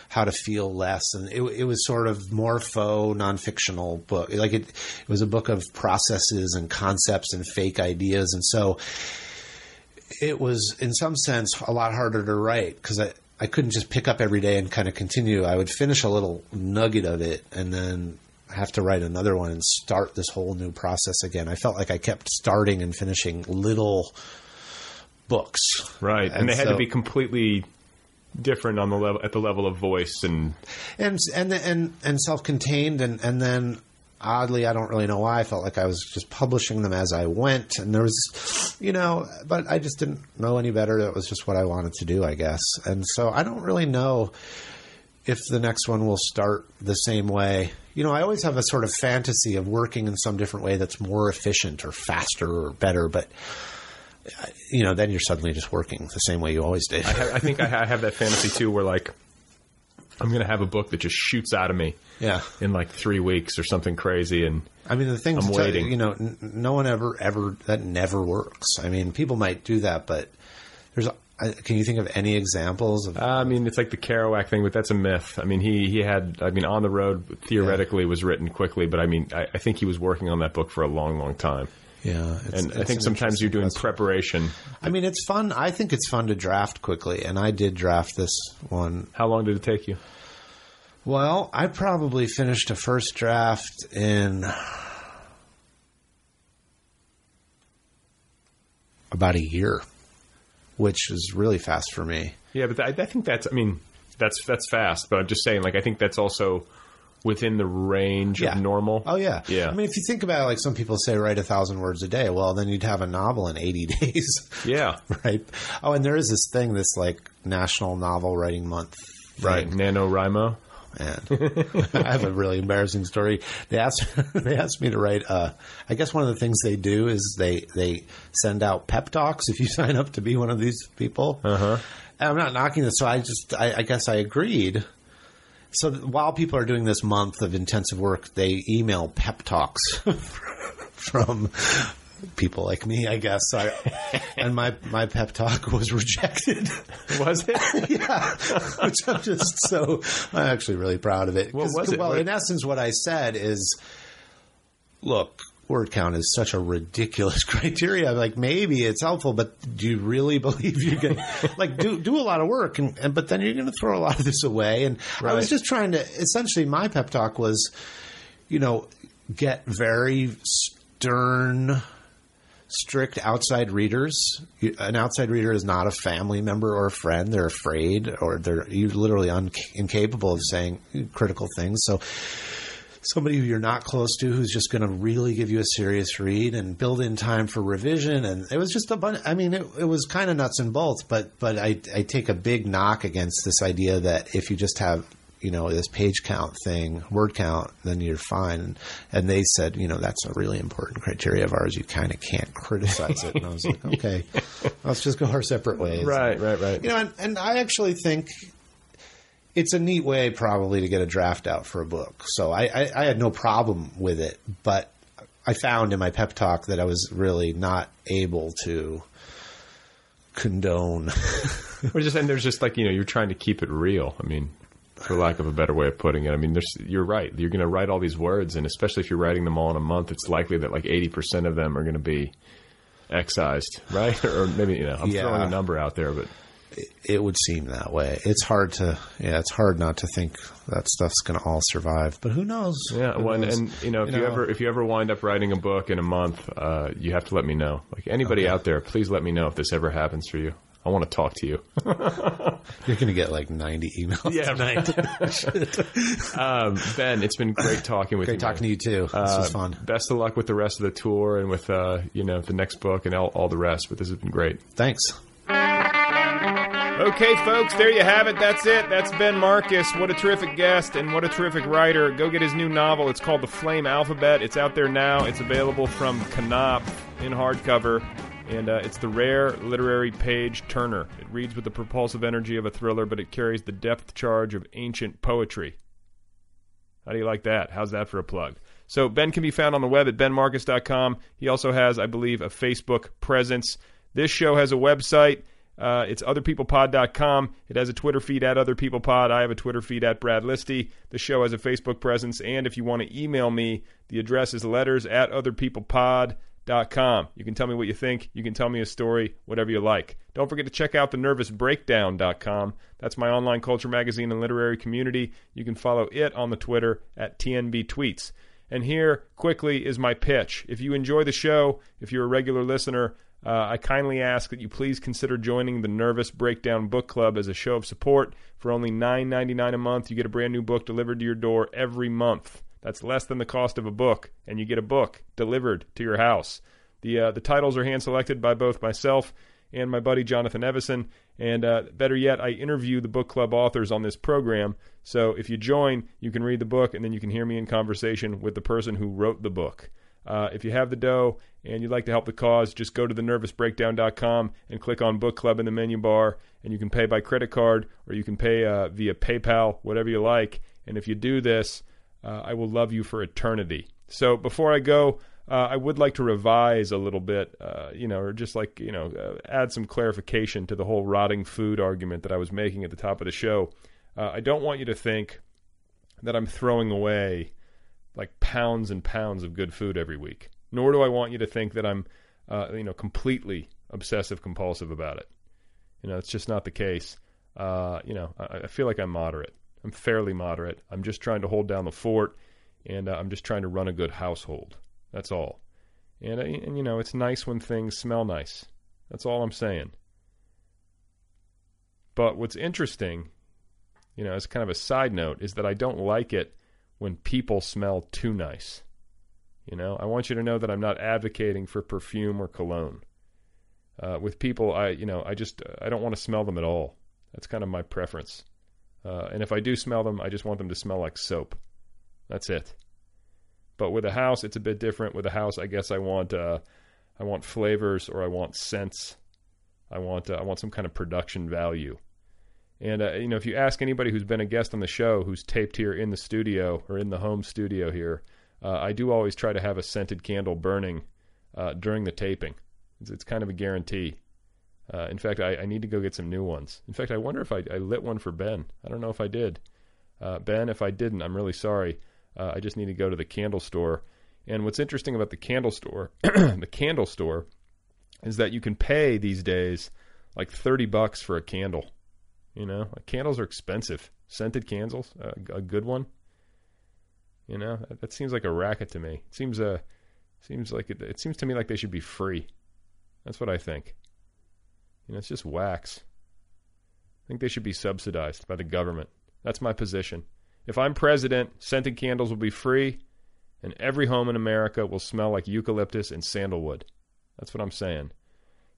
how to feel less, and it, it was sort of more faux non-fictional book. Like it, it was a book of processes and concepts and fake ideas, and so it was in some sense a lot harder to write because I. I couldn't just pick up every day and kind of continue. I would finish a little nugget of it and then have to write another one and start this whole new process again. I felt like I kept starting and finishing little books. Right, and, And they had to be completely different on the level at the level of voice and and and and and self-contained and and then oddly I don't really know why I felt like I was just publishing them as I went and there was you know but I just didn't know any better that was just what I wanted to do I guess and so I don't really know if the next one will start the same way you know I always have a sort of fantasy of working in some different way that's more efficient or faster or better but you know then you're suddenly just working the same way you always did I, ha- I think I have that fantasy too, where like I'm going to have a book that just shoots out of me yeah in like three weeks or something crazy, and I mean, the thing I'm waiting. you know, n- no one ever, ever, that never works. I mean, people might do that, but there's, I- can you think of any examples of, I mean, it's like the Kerouac thing, but that's a myth. I mean, he he had, I mean, on the road theoretically was written quickly, but I mean, I, I think he was working on that book for a long, long time. yeah, it's- And I think an sometimes you're doing question. preparation. I mean, it's fun. I think it's fun to draft quickly, and I did draft this one. How long did it take you? Well, I probably finished a first draft in about a year, which is really fast for me. Yeah, but I, I think that's, I mean, that's that's fast. But I'm just saying, like, I think that's also within the range of normal. Oh yeah, Yeah. I mean, if you think about it, like some people say, write a thousand words a day. Well, then you'd have a novel in eighty days, Yeah, right? Oh, and there is this thing, this like National Novel Writing Month. thing. right. NaNoWriMo. Man, I have a really embarrassing story. They asked they asked me to write. Uh, I guess one of the things they do is they they send out pep talks if you sign up to be one of these people. Uh-huh. And I'm not knocking this, so I just I, I guess I agreed. So while people are doing this month of intensive work, they email pep talks from people like me, I guess. So I, and my my pep talk was rejected. Was it? yeah, which I'm just so I'm actually really proud of it. What was it? Well, What- in essence, what I said is, look. Word count is such a ridiculous criteria. Like maybe it's helpful, but do you really believe you can like do do a lot of work and, and but then you're going to throw a lot of this away? And I was just trying to essentially my pep talk was, you know, get very stern strict outside readers. An outside reader is not a family member or a friend. They're afraid or they're you literally un- incapable of saying critical things. So somebody who you're not close to who's just going to really give you a serious read and build in time for revision and it was just a bunch i mean it, it was kind of nuts and bolts but but I, I take a big knock against this idea that if you just have you know, this page count thing, word count, then you're fine. And, and they said, you know, that's a really important criteria of ours. You kind of can't criticize it. And I was like, okay, let's just go our separate ways. Right, right, right. You know, and, and I actually think it's a neat way probably to get a draft out for a book. So I, I, I had no problem with it, but I found in my pep talk that I was really not able to condone. Or just and there's just like you know you're trying to keep it real. I mean, for lack of a better way of putting it, I mean, there's you're right. You're going to write all these words, and especially if you're writing them all in a month, it's likely that like 80 percent of them are going to be excised, right? or maybe you know I'm Yeah. throwing a number out there, but it would seem that way. It's hard to, yeah, it's hard not to think that stuff's going to all survive. But who knows? yeah. Who Well, and, knows? and you know if you, know. ever if you ever wind up writing a book in a month, uh, you have to let me know. Like anybody Okay. out there, please let me know if this ever happens for you. I want to talk to you. You're going to get like 90 emails Yeah. tonight. um, ben, it's been great talking with Great you. talking to you too. This Uh, was fun. Best of luck with the rest of the tour and with uh, you know the next book and all, all the rest. But this has been great. Thanks. Okay, folks, there you have it. That's it. That's Ben Marcus. What a terrific guest and what a terrific writer. Go get his new novel. It's called The Flame Alphabet. It's out there now. It's available from Knopf in hardcover. And uh, it's the rare literary page turner. It reads with the propulsive energy of a thriller, but it carries the depth charge of ancient poetry. How do you like that? How's that for a plug? So Ben can be found on the web at benmarcus.com. He also has, I believe, a Facebook presence. This show has a website. Uh, it's otherpeoplepod.com. It has a Twitter feed at otherpeoplepod. I have a Twitter feed at Brad Listi. The show has a Facebook presence. And if you want to email me, the address is letters at otherpeoplepod.com. You can tell me what you think. You can tell me a story, whatever you like. Don't forget to check out the nervousbreakdown.com. That's my online culture magazine and literary community. You can follow it on the Twitter at TNB Tweets. And here, quickly, is my pitch. If you enjoy the show, if you're a regular listener, uh, I kindly ask that you please consider joining the Nervous Breakdown Book Club as a show of support. For only $9.99 a month, you get a brand new book delivered to your door every month. That's less than the cost of a book, and you get a book delivered to your house. The uh, the titles are hand selected by both myself and my buddy Jonathan Evison. And uh, better yet, I interview the book club authors on this program. So if you join, you can read the book, and then you can hear me in conversation with the person who wrote the book. Uh, if you have the dough and you'd like to help the cause, just go to thenervousbreakdown.com and click on Book Club in the menu bar, and you can pay by credit card or you can pay uh, via PayPal, whatever you like. And if you do this, uh, I will love you for eternity. So before I go, uh, I would like to revise a little bit, uh, you know, or just like, you know, uh, add some clarification to the whole rotting food argument that I was making at the top of the show. Uh, I don't want you to think that I'm throwing away like pounds and pounds of good food every week. Nor do I want you to think that I'm, uh, you know, completely obsessive compulsive about it. You know, it's just not the case. You know, I, I feel like I'm moderate. I'm fairly moderate. I'm just trying to hold down the fort, and uh, I'm just trying to run a good household. That's all. And, uh, and you know, it's nice when things smell nice. That's all I'm saying. But what's interesting, you know, as kind of a side note, is that I don't like it when people smell too nice. You know, I want you to know that I'm not advocating for perfume or cologne. Uh, with people, I you know, I just I don't want to smell them at all. That's kind of my preference. Uh, and if I do smell them, I just want them to smell like soap. That's it. But with a house, it's a bit different. With a house, I guess I want uh, I want flavors or I want scents. I want uh, I want some kind of production value. And uh, you know, if you ask anybody who's been a guest on the show, who's taped here in the studio or in the home studio here, uh, I do always try to have a scented candle burning uh, during the taping. It's, it's kind of a guarantee. Uh, in fact, I, I need to go get some new ones. In fact, I wonder if I, I lit one for Ben. I don't know if I did. Uh, ben, if I didn't, I'm really sorry. Uh, I just need to go to the candle store. And what's interesting about the candle store, the candle store, is that you can pay these days like 30 bucks for a candle. You know, like candles are expensive. Scented candles, uh, a good one. You know, that, that seems like a racket to me. It seems uh, seems like it, it seems to me like they should be free. That's what I think. You know, it's just wax. I think they should be subsidized by the government. That's my position. If I'm president, scented candles will be free, and every home in America will smell like eucalyptus and sandalwood. That's what I'm saying.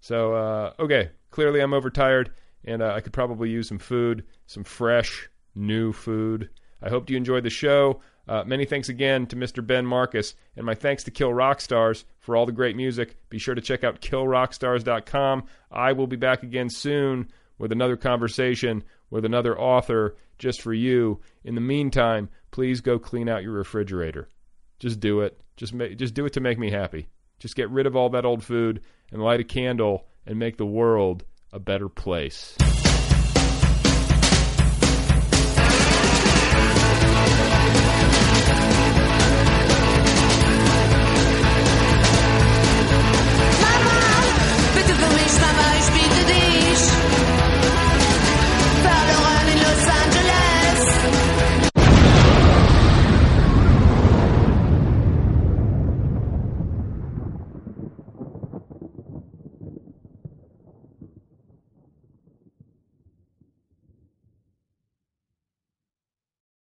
So, uh, okay, clearly I'm overtired, and uh, I could probably use some food, some fresh, new food. I hope you enjoyed the show. Uh, many thanks again to Mr. Ben Marcus, and my thanks to Kill Rock Stars for all the great music. Be sure to check out killrockstars.com. I will be back again soon with another conversation with another author just for you. In the meantime, please go clean out your refrigerator. Just do it. Just ma- just do it to make me happy. Just get rid of all that old food and light a candle and make the world a better place.